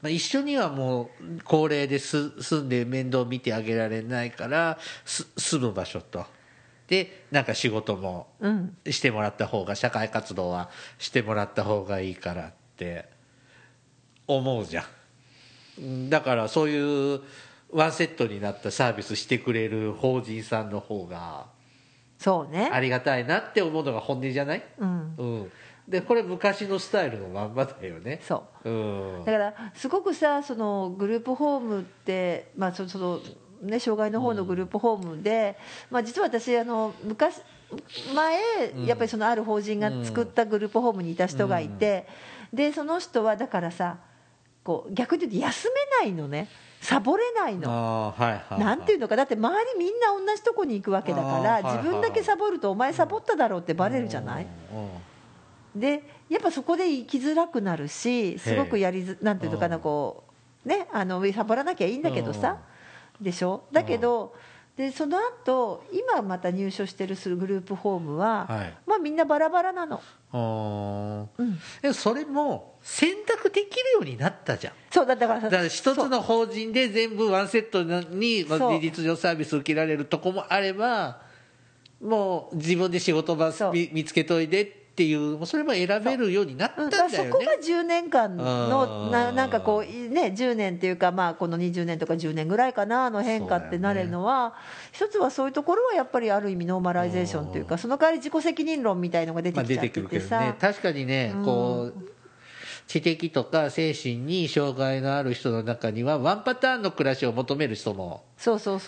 [SPEAKER 1] まあ、一緒にはもう高齢です住んで面倒見てあげられないからす住む場所と。でなんか仕事も
[SPEAKER 2] うん。
[SPEAKER 1] してもらった方が社会活動はしてもらった方がいいからって思うじゃんうんだからそういうワンセットになったサービスしてくれる法人さんの方が
[SPEAKER 2] そうね。
[SPEAKER 1] ありがたいなって思うのが本音じゃない？
[SPEAKER 2] うん。
[SPEAKER 1] うん、でこれ昔のスタイルのまんまだよね。
[SPEAKER 2] そう。
[SPEAKER 1] うん。
[SPEAKER 2] だからすごくさそのグループホームって、まあ、そそのね、障害の方のグループホームで、まあ、実は私あの昔前やっぱりそのある法人が作ったグループホームにいた人がいて、でその人はだからさこう逆に言うと休めないのね。サボれないの。
[SPEAKER 1] はいはい、はい、
[SPEAKER 2] なんていうのか。だって周りみんな同じとこに行くわけだから
[SPEAKER 1] はいはい
[SPEAKER 2] 自分だけサボるとお前サボっただろうってバレるじゃない？でやっぱそこで生きづらくなるしすごくやりずなんていうのかな
[SPEAKER 1] うん
[SPEAKER 2] こうねあのサボらなきゃいいんだけどさでしょ？だけどでその後今また入所してるグループホームは、
[SPEAKER 1] はい。
[SPEAKER 2] まあみんなバラバラなの、うん、
[SPEAKER 1] でもそれも選択できるようになったじゃん。
[SPEAKER 2] そうだだから
[SPEAKER 1] だから一つの法人で全部ワンセットに事実上サービス受けられるとこもあればもう自分で仕事場見見つけといてっていうもうそれも選べるようになった
[SPEAKER 2] うんん、
[SPEAKER 1] だよね
[SPEAKER 2] そこが10年間の
[SPEAKER 1] うん
[SPEAKER 2] ななんかこうね10年っていうかまあこの20年とか10年ぐらいかなの変化ってなれるのは、一つはそういうところはやっぱりある意味ノーマライゼーションというかその代わり自己責任論みたいのが出て
[SPEAKER 1] まあ、出
[SPEAKER 2] きちゃってて
[SPEAKER 1] てくるけど
[SPEAKER 2] さ、
[SPEAKER 1] ね。確かにね、
[SPEAKER 2] うん。
[SPEAKER 1] こう知的とか精神に障害のある人の中にはワンパターンの暮らしを求める人も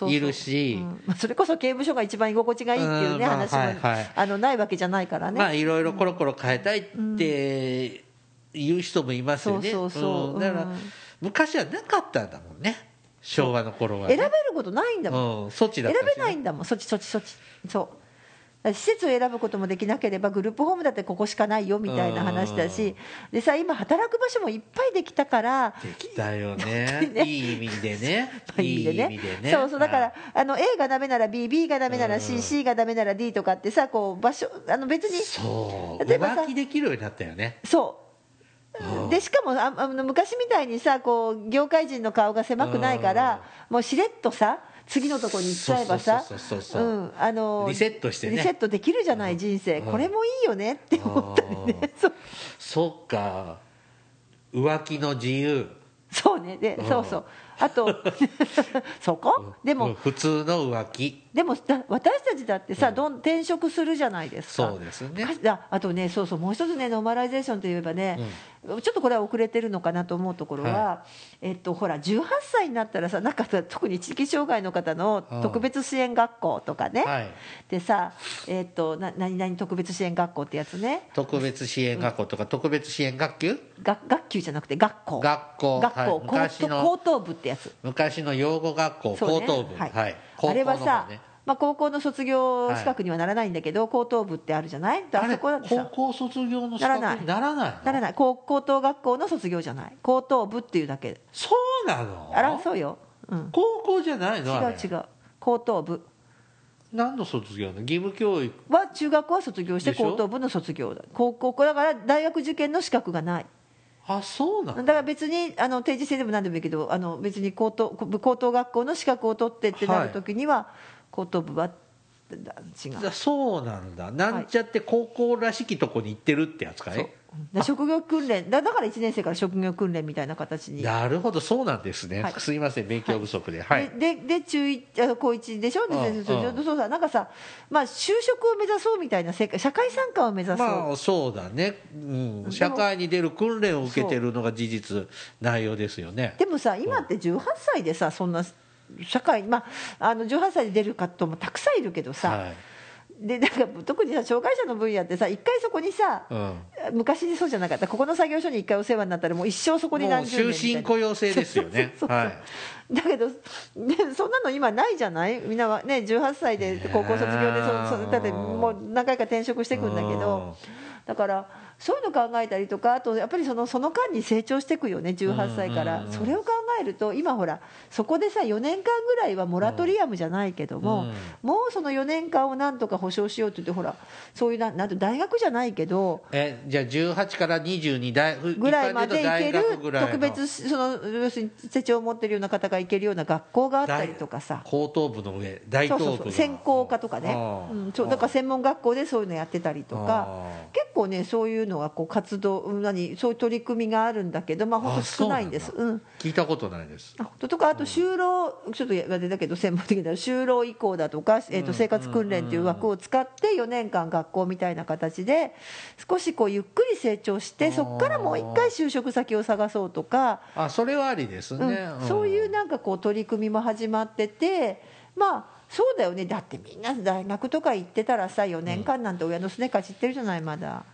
[SPEAKER 1] いるし。
[SPEAKER 2] それこそ刑務所が一番居心地がいいっていうね、話も、あのないわけじゃないからね、
[SPEAKER 1] まあいろいろコロコロ変えたいっていう人もいますよね、だから、
[SPEAKER 2] うん。
[SPEAKER 1] 昔はなかったんだもんね。昭和の頃は、
[SPEAKER 2] 選べ
[SPEAKER 1] ね、
[SPEAKER 2] ることないんだもん、
[SPEAKER 1] うん、措置だね、
[SPEAKER 2] べないんだもん。そっちそっちそっちそう施設を選ぶこともできなければグループホームだってここしかないよみたいな話だしでさ今働く場所もいっぱいできたから
[SPEAKER 1] できたよね。
[SPEAKER 2] ね。
[SPEAKER 1] いい意味でね。
[SPEAKER 2] まあいい意味でね。そうそうだから、
[SPEAKER 1] はい。
[SPEAKER 2] あの A がダメなら BB がダメなら
[SPEAKER 1] うん。
[SPEAKER 2] CC がダメなら D とかってさこう場所あの別に
[SPEAKER 1] そう。
[SPEAKER 2] 例えばさ
[SPEAKER 1] できるようになったよね。
[SPEAKER 2] そう。でしかもああの昔みたいにさこう業界人の顔が狭くないからもうしれっとさ次のとこに行っちゃえばさ
[SPEAKER 1] リセットしてね。
[SPEAKER 2] リセットできるじゃない人生。
[SPEAKER 1] うん。
[SPEAKER 2] これもいいよねって思ったりね。そう
[SPEAKER 1] か。浮気の自由。
[SPEAKER 2] そうね。で
[SPEAKER 1] うん。
[SPEAKER 2] そうそう。あと そこ？で
[SPEAKER 1] うん。
[SPEAKER 2] も
[SPEAKER 1] 普通の浮気。
[SPEAKER 2] でもだ私たちだってさどん転職するじゃないですか。
[SPEAKER 1] そうですね。
[SPEAKER 2] あとねそうそうもう一つねノーマライゼーションといえばね、ちょっとこれは遅れてるのかなと思うところは、
[SPEAKER 1] は
[SPEAKER 2] えっと、ほら18歳になったらさなんかさ特に知的障害の方の特別支援学校とかね、
[SPEAKER 1] はい。
[SPEAKER 2] でさ、えっと、な何々特別支援学校ってやつね。
[SPEAKER 1] 特別支援学校とか特別支援学級？
[SPEAKER 2] 学学級じゃなくて学校。
[SPEAKER 1] 学校。
[SPEAKER 2] 学校、
[SPEAKER 1] はい。
[SPEAKER 2] 高
[SPEAKER 1] 昔の
[SPEAKER 2] 高等部ってやつ。
[SPEAKER 1] 昔の養護学校
[SPEAKER 2] ね。
[SPEAKER 1] 高等部。
[SPEAKER 2] はい。あれはさ、
[SPEAKER 1] ね
[SPEAKER 2] まあ、高校の卒業資格にはならないんだけど、高等部ってあるじゃない？あそこだ
[SPEAKER 1] 高
[SPEAKER 2] さ
[SPEAKER 1] 校卒業の資格
[SPEAKER 2] ならない。
[SPEAKER 1] にならないの？
[SPEAKER 2] ならない。高高等学校の卒業じゃない？高等部っていうだけ。
[SPEAKER 1] そうなの？
[SPEAKER 2] あらそうよ、うん、
[SPEAKER 1] 高校じゃないの？
[SPEAKER 2] 違う違う。高等部。
[SPEAKER 1] 何の卒業なの？義務教育。
[SPEAKER 2] は中学校は卒業して高等部の卒業だ。高校だから大学受験の資格がない。
[SPEAKER 1] あそうなの？
[SPEAKER 2] だから別にあの定時制でも何でもいいけどあの別に高等高等学校の資格を取ってってなる時には、高等部は違う。
[SPEAKER 1] だそうなんだ。なんちゃって高校らしきとこに行ってるって扱い、
[SPEAKER 2] そう。で職業訓練。だだから1年生から職業訓練みたいな形に。
[SPEAKER 1] なるほど。そうなんですね、
[SPEAKER 2] はい。
[SPEAKER 1] すいません。勉強不足で。はい、
[SPEAKER 2] ででで中一あの高一でしょ、で
[SPEAKER 1] う
[SPEAKER 2] うそうそうさなんかさ、まあ、就職を目指そうみたいな社会参加を目指そう、
[SPEAKER 1] まあそうだね、うん、社会に出る訓練を受けてるのが事実内容ですよね
[SPEAKER 2] でもさ今って18歳でさそんな社会まああの18歳で出る方もたくさんいるけどさ、
[SPEAKER 1] はい。
[SPEAKER 2] でなんか特にさ障害者の分野ってさ一回そこにさ、
[SPEAKER 1] うん。
[SPEAKER 2] 昔でそうじゃなかった。ここの作業所に一回お世話になったらもう一生そこに何十年
[SPEAKER 1] 終
[SPEAKER 2] みたいな。
[SPEAKER 1] 身雇用制ですよね。
[SPEAKER 2] だけど、ね、そんなの今ないじゃない？みんなはね18歳で高校卒業でそそだってもう何回か転職していくんだけど。だからそういうの考えたりとかあとやっぱりそのその間に成長していくよね18歳から。
[SPEAKER 1] うん。
[SPEAKER 2] それを考えると今ほらそこでさ4年間ぐらいはモラトリアムじゃないけども、
[SPEAKER 1] うん。
[SPEAKER 2] もうその4年間をなんとか保証しようって言ってほらそういうななんて大学じゃないけど
[SPEAKER 1] えじゃあ18から22大
[SPEAKER 2] ぐらいまで行ける特別その要するに手帳を持ってるような方が行けるような学校があったりとかさ。
[SPEAKER 1] 高等部の上大
[SPEAKER 2] そう
[SPEAKER 1] 等部が
[SPEAKER 2] そうそう専攻科とかね、うん、そうだから専門学校でそういうのやってたりとか
[SPEAKER 1] あ
[SPEAKER 2] 結構ねそういうのがこう活動うん何そういう取り組みがあるんだけどまあ本当少ないんです。
[SPEAKER 1] あ
[SPEAKER 2] うん。
[SPEAKER 1] 聞いたことないです。
[SPEAKER 2] あとかあと就労ちょっとやれだけど専門的な就労移行だとか、えー、と生活訓練という枠を使って4年間学校みたいな形で少しこうゆっくり成長してそこからもう一回就職先を探そうとか、
[SPEAKER 1] あそれはありですね、
[SPEAKER 2] うん、そういうなんかこう取り組みも始まっててまあそうだよね。だってみんな大学とか行ってたらさ4年間なんて親のすねかじってるじゃないまだ。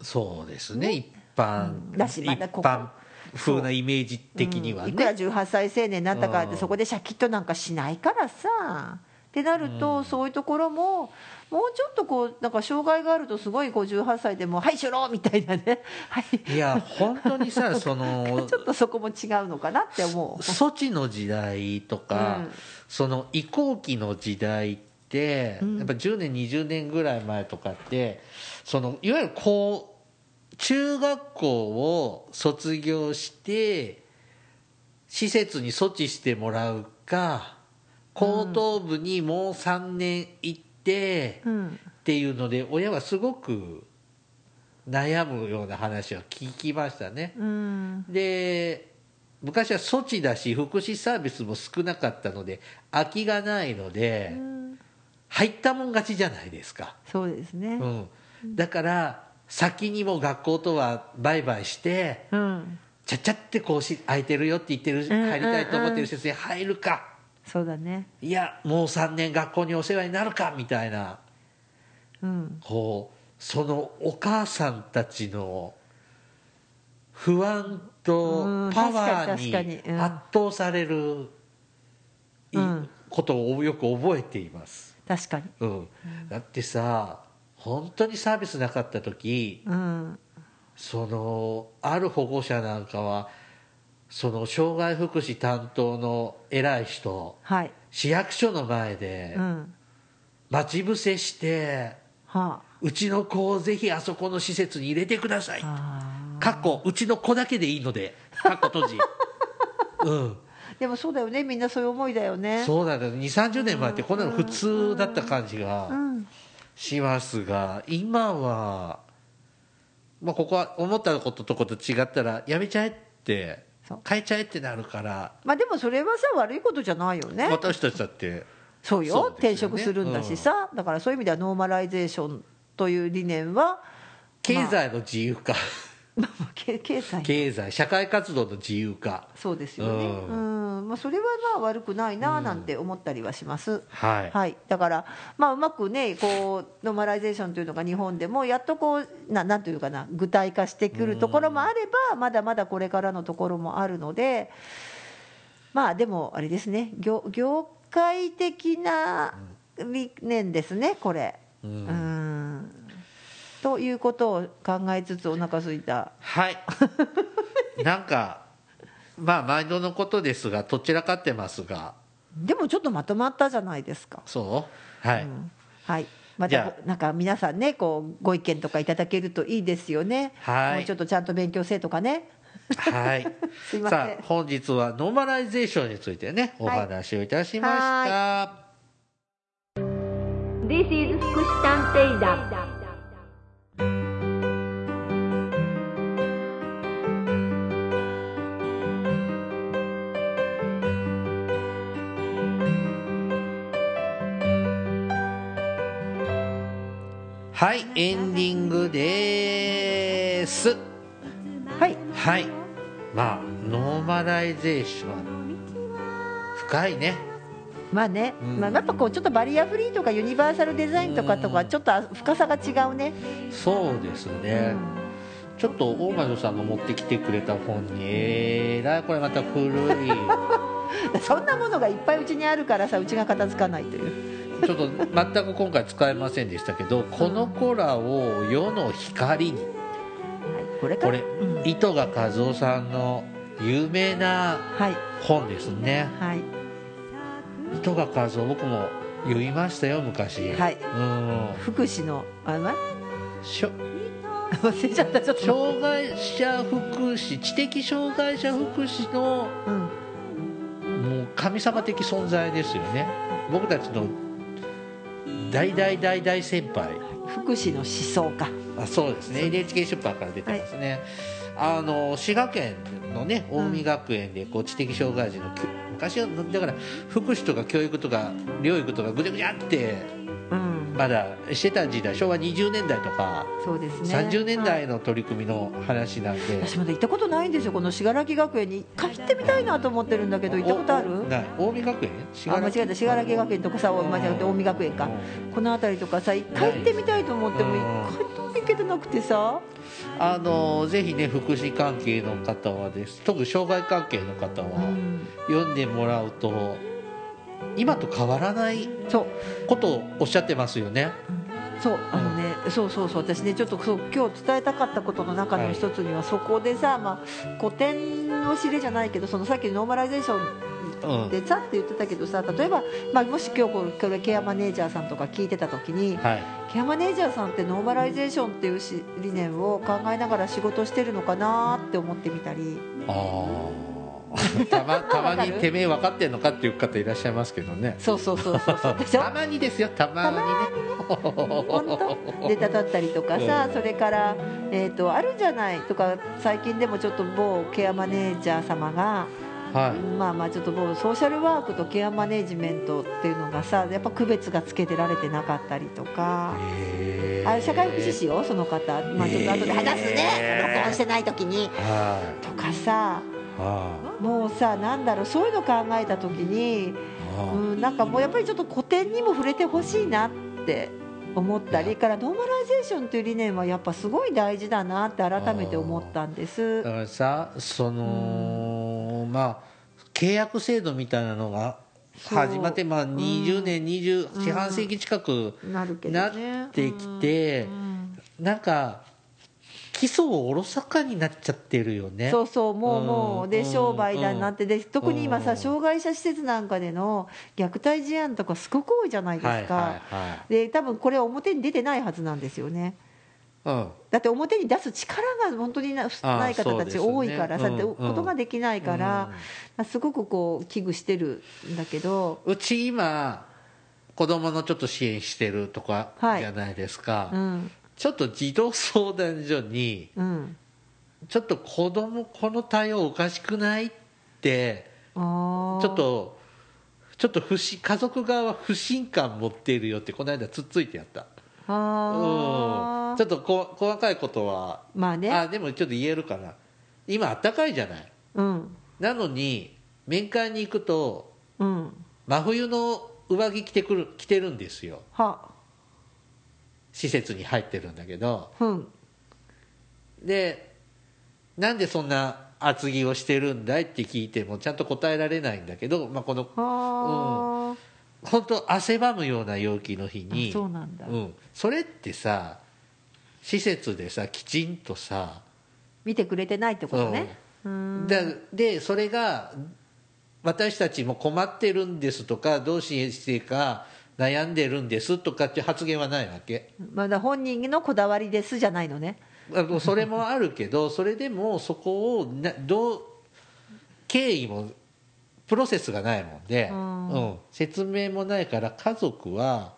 [SPEAKER 1] そうですね。一般、
[SPEAKER 2] うん。だしまだ
[SPEAKER 1] 一
[SPEAKER 2] こ。こ
[SPEAKER 1] 般風なイメージ的にはね、
[SPEAKER 2] うん。いくら18歳青年になったからっ
[SPEAKER 1] うん。
[SPEAKER 2] てそこでシャキッとなんかしないからさ。ってなると、そういうところももうちょっとこうなんか障害があるとすごい58歳でも「はいしろ!」みたいなね、はい、
[SPEAKER 1] いや本当にさ その
[SPEAKER 2] ちょっとそこも違うのかなって思う。
[SPEAKER 1] 措置の時代とか、
[SPEAKER 2] うん。
[SPEAKER 1] その移行期の時代って、
[SPEAKER 2] うん。
[SPEAKER 1] やっぱ10年20年ぐらい前とかってそのいわゆるこう中学校を卒業して施設に措置してもらうか高等部にもう3年行って、
[SPEAKER 2] うん
[SPEAKER 1] っていうので親はすごく悩むような話は聞きましたね。
[SPEAKER 2] うん
[SPEAKER 1] で昔は措置だし福祉サービスも少なかったので空きがないので、
[SPEAKER 2] うん
[SPEAKER 1] 入ったもん勝ちじゃないですか、
[SPEAKER 2] そうですね。
[SPEAKER 1] うん、だから先にも学校とはバイバイして
[SPEAKER 2] うん、
[SPEAKER 1] ちゃっちゃってこうし空いてるよって言ってる
[SPEAKER 2] うん
[SPEAKER 1] 入りたいと思ってる施設に入るか。
[SPEAKER 2] そうだね。
[SPEAKER 1] いやもう3年学校にお世話になるかみたいな。
[SPEAKER 2] うん、
[SPEAKER 1] こうそのお母さんたちの不安と
[SPEAKER 2] うん
[SPEAKER 1] パワー
[SPEAKER 2] に。
[SPEAKER 1] 圧倒されるい
[SPEAKER 2] うん。
[SPEAKER 1] ことをよく覚えています、
[SPEAKER 2] 確かに。
[SPEAKER 1] うん、だってさ本当にサービスなかった時
[SPEAKER 2] うん、
[SPEAKER 1] そのある保護者なんかはその障害福祉担当の偉い人
[SPEAKER 2] はい。
[SPEAKER 1] 市役所の前で
[SPEAKER 2] うん、
[SPEAKER 1] 待ち伏せして、
[SPEAKER 2] は
[SPEAKER 1] うちの子をぜひあそこの施設に入れてください
[SPEAKER 2] あ。あ
[SPEAKER 1] かっこうちの子だけでいいのでかっこ閉じ うん
[SPEAKER 2] ーでもそうだよね。みんなそういう思いだよね。
[SPEAKER 1] そうなんだ2 3 0年前ってこんなの普通だった感じが
[SPEAKER 2] うん、
[SPEAKER 1] しますが今は、まあ、ここは思ったこととこと違ったらやめちゃえって変えちゃえってなるから
[SPEAKER 2] まあでもそれはさ悪いことじゃないよね。
[SPEAKER 1] 私たちだって
[SPEAKER 2] そうよ。
[SPEAKER 1] ね。
[SPEAKER 2] 転職するんだしさ、だからそういう意味ではノーマライゼーションという理念は
[SPEAKER 1] 経済の自由化、
[SPEAKER 2] まあまあ経経済
[SPEAKER 1] 経済社会活動の自由化。
[SPEAKER 2] そうですよね、
[SPEAKER 1] う
[SPEAKER 2] うん。まあ、それはまあ悪くないななんて思ったりはします、
[SPEAKER 1] はい、
[SPEAKER 2] はい、だから、まあ、うまくねこうノーマライゼーションというのが日本でもやっとこうななんというかな具体化してくるところもあればまだまだこれからのところもあるのでまあでもあれですね。業業界的な理念ですねこれ。
[SPEAKER 1] う
[SPEAKER 2] うんんということを考えつつお腹すいた
[SPEAKER 1] はいなんかまあ毎度のことですがどちらかってますが
[SPEAKER 2] でもちょっとまとまったじゃないですか。
[SPEAKER 1] そう？はい、
[SPEAKER 2] うんはい。またなんか皆さんねこうご意見とかいただけるといいですよね。
[SPEAKER 1] はい
[SPEAKER 2] もうちょっとちゃんと勉強せとかね。
[SPEAKER 1] はい。
[SPEAKER 2] すいません
[SPEAKER 1] さあ、本日はノーマライゼーションについてね、お話をいたしました。
[SPEAKER 3] This is 福祉探偵団
[SPEAKER 1] はい、エンディングです。
[SPEAKER 2] はい。
[SPEAKER 1] はい。まあ、ノーマライゼーション。深いね。
[SPEAKER 2] まあね、
[SPEAKER 1] うん
[SPEAKER 2] まあやっぱこうちょっとバリアフリーとかユニバーサルデザインとかとかちょっと深さが違うね。
[SPEAKER 1] そうですね。ちょっと大魔女さんが持ってきてくれた本に、えらい、これまた古い。
[SPEAKER 2] う んそんなものがいっぱいうちにあるからさうちが片付かないという。
[SPEAKER 1] ちょっと全く今回使えませんでしたけど、この子らを世の光に。
[SPEAKER 2] はい。これか？
[SPEAKER 1] これ、
[SPEAKER 2] うん。
[SPEAKER 1] 糸賀和夫さんの有名な
[SPEAKER 2] はい。
[SPEAKER 1] 本ですね。
[SPEAKER 2] はい。
[SPEAKER 1] 糸賀和夫僕も読みましたよ昔。
[SPEAKER 2] はい。
[SPEAKER 1] うん。
[SPEAKER 2] 福祉のあま
[SPEAKER 1] しょ
[SPEAKER 2] 忘れちゃったちょっと。
[SPEAKER 1] 障害者福祉知的障害者福祉の
[SPEAKER 2] うん。
[SPEAKER 1] もう神様的存在ですよね。僕たちの大大大大先輩
[SPEAKER 2] 福祉の思想か。
[SPEAKER 1] あそうですね NHK 出版から出てますね、あの滋賀県のね近江学園でこう知的障害児の昔はだから福祉とか教育とか療育とかぐちゃぐちゃって
[SPEAKER 2] うん。
[SPEAKER 1] まだしてた時代昭和20年代とか
[SPEAKER 2] そうですね。
[SPEAKER 1] 30年
[SPEAKER 2] はい
[SPEAKER 1] 代の取り組みの話なんで、
[SPEAKER 2] 私まだ行ったことないんですよこの信楽学園に。一回行ってみたいなと思ってるんだけど行ったことある？
[SPEAKER 1] おない。近江学園？信
[SPEAKER 2] あ間違えた。信楽？学園とかさ間違えて近江学園かこの辺りとかさ一回行ってみたいと思っても
[SPEAKER 1] うん
[SPEAKER 2] 一回も行けてなくてさ。
[SPEAKER 1] あのぜひね福祉関係の方はです。特に障害関係の方は
[SPEAKER 2] うん。
[SPEAKER 1] 読んでもらうと今と変わらないことをおっしゃってますよね。
[SPEAKER 2] そうあのねそうそうそう私ねちょっとそう今日伝えたかったことの中の一つにはそこでさまあ古典を知れじゃないけどそのさっきのノーマライゼーション
[SPEAKER 1] うん。
[SPEAKER 2] でさって言ってたけどさ例えば、まあ、もし今日これケアマネージャーさんとか聞いてた時に
[SPEAKER 1] はい。
[SPEAKER 2] ケアマネージャーさんってノーマライゼーションっていうし理念を考えながら仕事してるのかなって思ってみたり。
[SPEAKER 1] ああ たまたまにてめえ分かってんのかっていう方いらっしゃいますけどね。
[SPEAKER 2] そうそうそうそうそう。
[SPEAKER 1] たまにですよたまにね。
[SPEAKER 2] 本当ネタだったりとかさ、
[SPEAKER 1] うん。
[SPEAKER 2] それから、えー、とあるんじゃないとか最近でもちょっと某ケアマネージャー様が、
[SPEAKER 1] はい。
[SPEAKER 2] まあまあちょっと某ソーシャルワークとケアマネージメントっていうのがさやっぱ区別がつけてられてなかったりとか。あ社会福祉士よその方、まあ、ちょっと後で話すね、録音してない時に。
[SPEAKER 1] は
[SPEAKER 2] とかさもうさなんだろうそういうの考えた時に、うん、なんかもうやっぱりちょっと古典にも触れてほしいなって思ったりからノーマライゼーションという理念はやっぱすごい大事だなって改めて思ったんです。
[SPEAKER 1] いだ。からさその、まあ契約制度みたいなのが始まってまあ20年、20
[SPEAKER 2] うん
[SPEAKER 1] 四半世紀近く
[SPEAKER 2] な。
[SPEAKER 1] ってきて
[SPEAKER 2] うん。
[SPEAKER 1] なんか基礎をおろそかになっちゃってるよね。
[SPEAKER 2] そうそうもう
[SPEAKER 1] うん
[SPEAKER 2] もうで
[SPEAKER 1] うん
[SPEAKER 2] 商売だなってで特に今さ
[SPEAKER 1] うん。
[SPEAKER 2] 障害者施設なんかでの虐待事案とかすごく多いじゃないですか。
[SPEAKER 1] はいはいはい。
[SPEAKER 2] で多分これは表に出てないはずなんですよね。
[SPEAKER 1] うん。
[SPEAKER 2] だって表に出す力が本当になない方たち多いからさ、
[SPEAKER 1] ねうん
[SPEAKER 2] でことができないから、まあ、すごくこう危惧してるんだけど、
[SPEAKER 1] うち今子供のちょっと支援してるとか
[SPEAKER 2] はい
[SPEAKER 1] じゃないですか、
[SPEAKER 2] うん
[SPEAKER 1] ちょっと児童相談所に
[SPEAKER 2] うん、
[SPEAKER 1] ちょっと子供この対応おかしくないってちょっとちょっと不信家族側は不信感持っているよってこの間つっついてやった。
[SPEAKER 2] あ
[SPEAKER 1] うん、ちょっとこ細かいことは
[SPEAKER 2] まあね。
[SPEAKER 1] あでもちょっと言えるかな。今あったかいじゃない。
[SPEAKER 2] うん。
[SPEAKER 1] なのに面会に行くと
[SPEAKER 2] うん。
[SPEAKER 1] 真冬の上着着てくる着てるんですよ。
[SPEAKER 2] は
[SPEAKER 1] 施設に入ってるんだけど
[SPEAKER 2] うん。
[SPEAKER 1] でなんでそんな厚着をしてるんだいって聞いてもちゃんと答えられないんだけど、まあ、この
[SPEAKER 2] はあ、
[SPEAKER 1] 本当汗ばむような陽気の日に
[SPEAKER 2] あそうなんだ。
[SPEAKER 1] うん、それってさ施設でさきちんとさ
[SPEAKER 2] 見てくれてないってことね。うん。
[SPEAKER 1] だでそれが私たちも困ってるんですとかどうしてか悩んでるんですとかって発言はないわけ。
[SPEAKER 2] まだ本人のこだわりですじゃないのね。
[SPEAKER 1] あのそれもあるけど それでもそこをなどう経緯もプロセスがないもんで、
[SPEAKER 2] うん。
[SPEAKER 1] うん。説明もないから家族は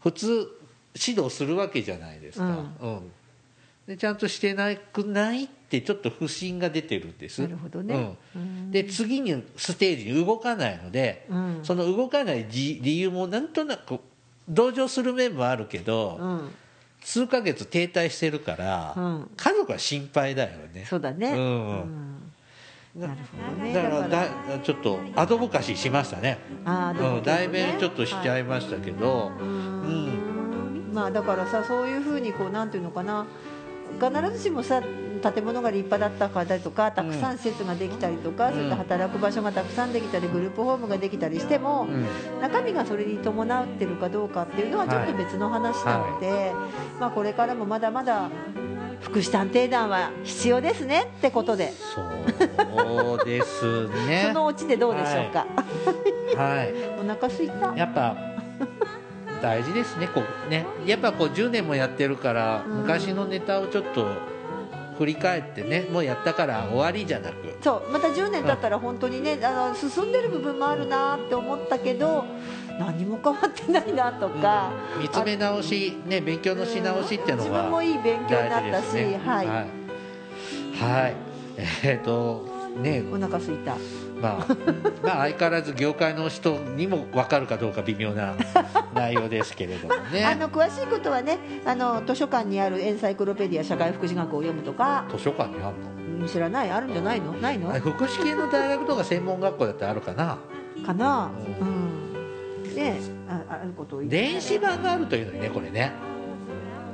[SPEAKER 1] 普通指導するわけじゃないですか、うんでちゃんとしてなくないってちょっと不信が出てるんです。
[SPEAKER 2] なるほどね。
[SPEAKER 1] うん。で次にステージに動かないので、
[SPEAKER 2] うん。
[SPEAKER 1] その動かないじ理由もなんとなく同情する面もあるけど、
[SPEAKER 2] うん。
[SPEAKER 1] 数ヶ月停滞してるから、
[SPEAKER 2] うん。
[SPEAKER 1] 家族は心配だよね。
[SPEAKER 2] そうだね。
[SPEAKER 1] うん。
[SPEAKER 2] うん。なるほどね。
[SPEAKER 1] だから
[SPEAKER 2] だ
[SPEAKER 1] だちょっとアドボカシーしましたね。
[SPEAKER 2] ああでも
[SPEAKER 1] うん、だいぶちょっとしちゃ
[SPEAKER 2] い
[SPEAKER 1] いましたけど、
[SPEAKER 2] うん。まあだからさそういうふうにこうなんていうのかな必ずしもさ建物が立派だったからとかたくさん施設ができたりとか、
[SPEAKER 1] うん。
[SPEAKER 2] そういった働く場所がたくさんできたりグループホームができたりしても、
[SPEAKER 1] うん。
[SPEAKER 2] 中身がそれに伴ってるかどうかっていうのはちょっと別の話なので、まあ、これからもまだまだ福祉探偵団は必要ですねってことで、
[SPEAKER 1] そうですね。
[SPEAKER 2] そのオチでどうでしょうか、
[SPEAKER 1] はい。
[SPEAKER 2] お腹すいた。
[SPEAKER 1] やっぱ大事ですねこうね。やっぱこう10年もやってるから、
[SPEAKER 2] うん。
[SPEAKER 1] 昔のネタをちょっと振り返ってねもうやったから終わりじゃなく。
[SPEAKER 2] そうまた10年経ったら本当にねあの進んでる部分もあるなって思ったけど何も変わってないなとか、
[SPEAKER 1] うん。見つめ直し、ね、勉強のし直しっていうの
[SPEAKER 2] 自分
[SPEAKER 1] が
[SPEAKER 2] もいい勉強になったし、はい、
[SPEAKER 1] はい、はい。えっ、とね。
[SPEAKER 2] お腹すいた。
[SPEAKER 1] まあ、まあ相変わらず業界の人にも分かるかどうか微妙な 内容ですけれどもね、
[SPEAKER 2] あの詳しいことはねあの図書館にあるエンサイクロペディア社会福祉学を読むとか。
[SPEAKER 1] 図書館にあるの？
[SPEAKER 2] うん知らない？あるんじゃないの？ないの？
[SPEAKER 1] 福祉系の大学とか専門学校だってあるかな。
[SPEAKER 2] かな？
[SPEAKER 1] う
[SPEAKER 2] うん。ねああること
[SPEAKER 1] 電子版があるというのにねこれね。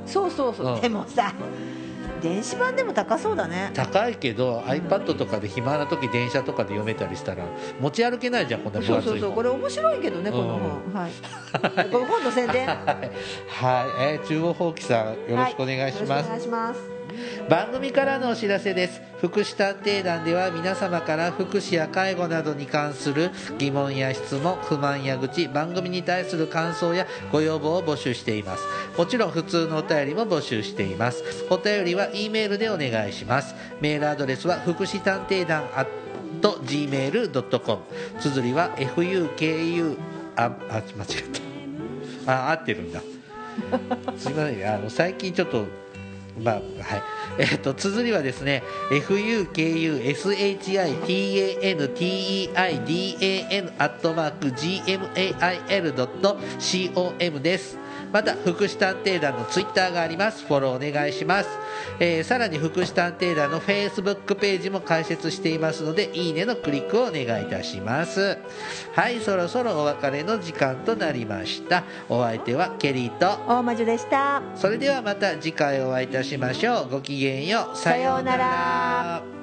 [SPEAKER 2] そうそうそう、
[SPEAKER 1] うん。
[SPEAKER 2] でもさ電子版でも高そうだね。
[SPEAKER 1] 高いけど iPad とかで暇な時電車とかで読めたりしたら持ち歩けないじゃんこんな分
[SPEAKER 2] そう
[SPEAKER 1] 厚い
[SPEAKER 2] そうそうこれ面白いけどねこの本、はい。この本の宣伝。
[SPEAKER 1] はい、はい。えー中央放棄さんよろしくお願いします、
[SPEAKER 2] はよろしくお願いします
[SPEAKER 1] 番組からのお知らせです。福祉探偵団では皆様から福祉や介護などに関する疑問や質問不満や愚痴番組に対する感想やご要望を募集しています。もちろん普通のお便りも募集しています。お便りは E メールでお願いします。メールアドレスは福祉探偵団 gmail.com 綴りは fuku ああ間違った。あ合ってるんだ。すみません。あの最近ちょっとまあはいえっと綴りはですね fukushitanteidan アットマーク gmail.com ですまた福祉探偵団のツイッターがあります。フォローお願いします、えーさらに福祉探偵団のフェイスブックページも開設していますのでいいねのクリックをお願いいたします。はいそろそろお別れの時間となりました。お相手はケリーと
[SPEAKER 2] 大魔女でした。
[SPEAKER 1] それではまた次回お会いいたしましょう。ごきげんよう。
[SPEAKER 2] さようなら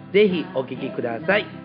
[SPEAKER 1] ぜひお聴きください。